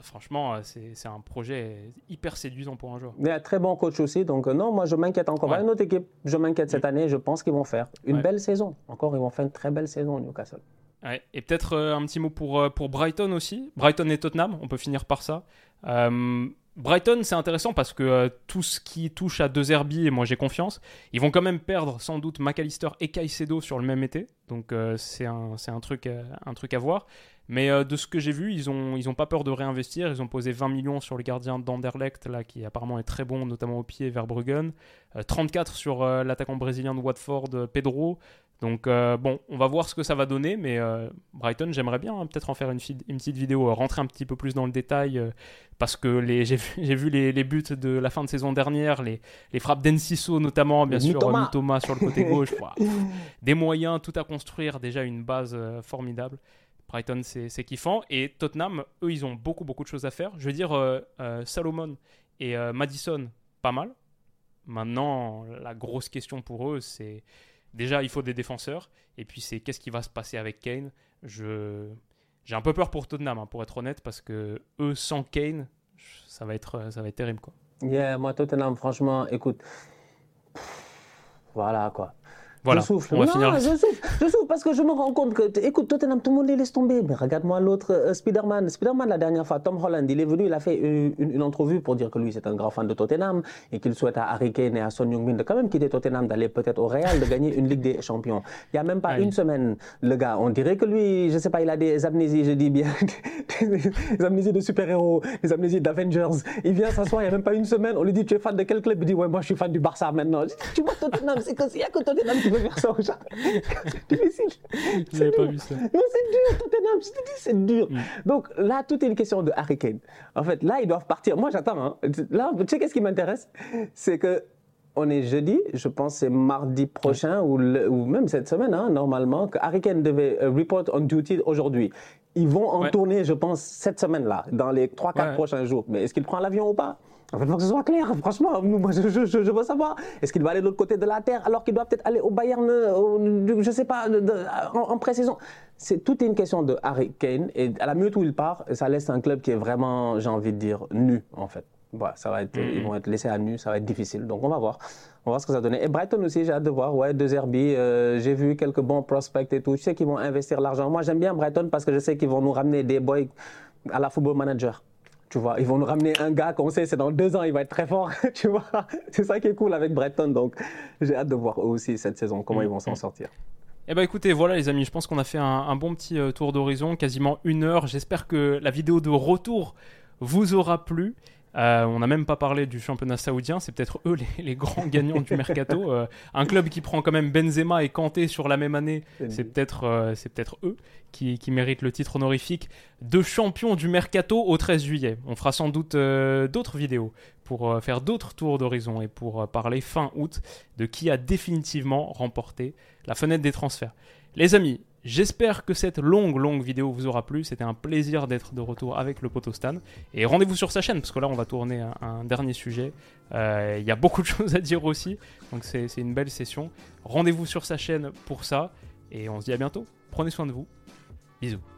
Franchement, euh, c'est un projet hyper séduisant pour un joueur. A un très bon coach aussi, donc euh, non, moi je m'inquiète encore. Ouais. Une autre équipe, je m'inquiète cette mm. année, je pense qu'ils vont faire une belle saison. Encore, ils vont faire une très belle saison, Newcastle. Et peut-être euh, un petit mot pour, pour Brighton aussi. Brighton et Tottenham, on peut finir par ça. Brighton, c'est intéressant parce que tout ce qui touche à deux Herbie, et moi j'ai confiance, ils vont quand même perdre sans doute McAllister et Caicedo sur le même été. Donc c'est un, un, truc, un truc à voir. Mais euh, de ce que j'ai vu, ils n'ont ils ont pas peur de réinvestir. Ils ont posé 20 millions sur le gardien d'Anderlecht, là, qui apparemment est très bon, notamment au pied vers Bruggen. 34 sur euh, l'attaquant brésilien de Watford, euh, Pedro. Donc bon, on va voir ce que ça va donner, mais Brighton, j'aimerais bien hein, peut-être en faire une, une, petite vidéo, rentrer un petit peu plus dans le détail, parce que j'ai vu, les, les, buts de la fin de saison dernière, les, les frappes d'Enciso notamment, bien sûr, Thomas. Sur le côté gauche, des moyens, tout à construire, déjà une base formidable. Brighton, c'est kiffant. Et Tottenham, eux, ils ont beaucoup, beaucoup de choses à faire. Je veux dire, euh, euh, Salomon et euh, Madison, pas mal. Maintenant, la grosse question pour eux, c'est déjà, il faut des défenseurs. Et puis, c'est qu'est-ce qui va se passer avec Kane? Je J'ai un peu peur pour Tottenham, hein, pour être honnête, parce que eux, sans Kane, ça va être, ça va être terrible. Quoi. Yeah, moi, Tottenham, franchement, écoute. Voilà, quoi. Voilà, je souffle. On va finir. Je souffle, je souffle parce que je me rends compte que, écoute, Tottenham, tout le monde les laisse tomber. Mais regarde-moi l'autre, euh, Spider-Man. Spider-Man, la dernière fois, Tom Holland, il est venu, il a fait une, une, entrevue pour dire que lui, c'est un grand fan de Tottenham et qu'il souhaite à Harry Kane et à Son Heung-min de quand même quitter Tottenham, d'aller peut-être au Real, de gagner une Ligue des Champions. Il n'y a même pas une semaine, le gars, on dirait que lui, je sais pas, il a des amnésies, je dis bien, des amnésies de super-héros, des amnésies d'Avengers. Il vient s'asseoir, il n'y a même pas une semaine, on lui dit, tu es fan de quel club? Il dit, ouais, moi, je suis fan du Barça maintenant. Tu vois, Tottenham, c'est que s'il n'y a que Tottenham qui veut faire ça au c'est difficile. J'avais pas vu ça. c'est dur, Tottenham. Je te dis, c'est dur. Mm. Donc là, tout est une question de Harry Kane. En fait, là, ils doivent partir. Moi, j'attends. Hein. Là, tu sais, qu'est-ce qui m'intéresse? C'est que on est jeudi, je pense c'est mardi prochain ou, ou, même cette semaine, hein, normalement, que Harry Kane devait euh, report on duty aujourd'hui. Ils vont en tourner, je pense, cette semaine-là, dans les 3-4 prochains jours. Mais est-ce qu'il prend l'avion ou pas? En fait, il faut que ce soit clair, franchement. Moi, je, je, je veux savoir. Est-ce qu'il va aller de l'autre côté de la terre alors qu'il doit peut-être aller au Bayern, je je sais pas, de, en, en pré-saison? C'est toute une question de Harry Kane. Et à la minute où il part, ça laisse un club qui est vraiment, j'ai envie de dire, nu, en fait. Voilà, ça va être, mm. Ils vont être laissés à nu, ça va être difficile. Donc, on va voir. On va voir ce que ça donne. Et Brighton aussi, j'ai hâte de voir. Ouais, deux RB. Euh, j'ai vu quelques bons prospects et tout. Je sais qu'ils vont investir l'argent. Moi, j'aime bien Brighton parce que je sais qu'ils vont nous ramener des boys à la football manager. Tu vois, ils vont nous ramener un gars qu'on sait, c'est dans deux ans, il va être très fort. tu vois, c'est ça qui est cool avec Breton. Donc, j'ai hâte de voir eux aussi cette saison, comment mmh. ils vont s'en sortir. Eh ben écoutez, voilà les amis, je pense qu'on a fait un, un bon petit euh, tour d'horizon, quasiment une heure. J'espère que la vidéo de retour vous aura plu. Euh, on n'a même pas parlé du championnat saoudien, c'est peut-être eux les, les, grands gagnants du mercato. Euh, un club qui prend quand même Benzema et Kanté sur la même année, c'est peut-être euh, peut-être eux qui, qui, méritent le titre honorifique de champion du mercato au 13 juillet. On fera sans doute d'autres vidéos pour faire d'autres tours d'horizon et pour parler fin août de qui a définitivement remporté la fenêtre des transferts. Les amis, J'espère que cette longue, longue vidéo vous aura plu. C'était un plaisir d'être de retour avec le Potostan. Et rendez-vous sur sa chaîne, parce que là, on va tourner un, dernier sujet. Il euh, y a beaucoup de choses à dire aussi. Donc, c'est une belle session. Rendez-vous sur sa chaîne pour ça. Et on se dit à bientôt. Prenez soin de vous. Bisous.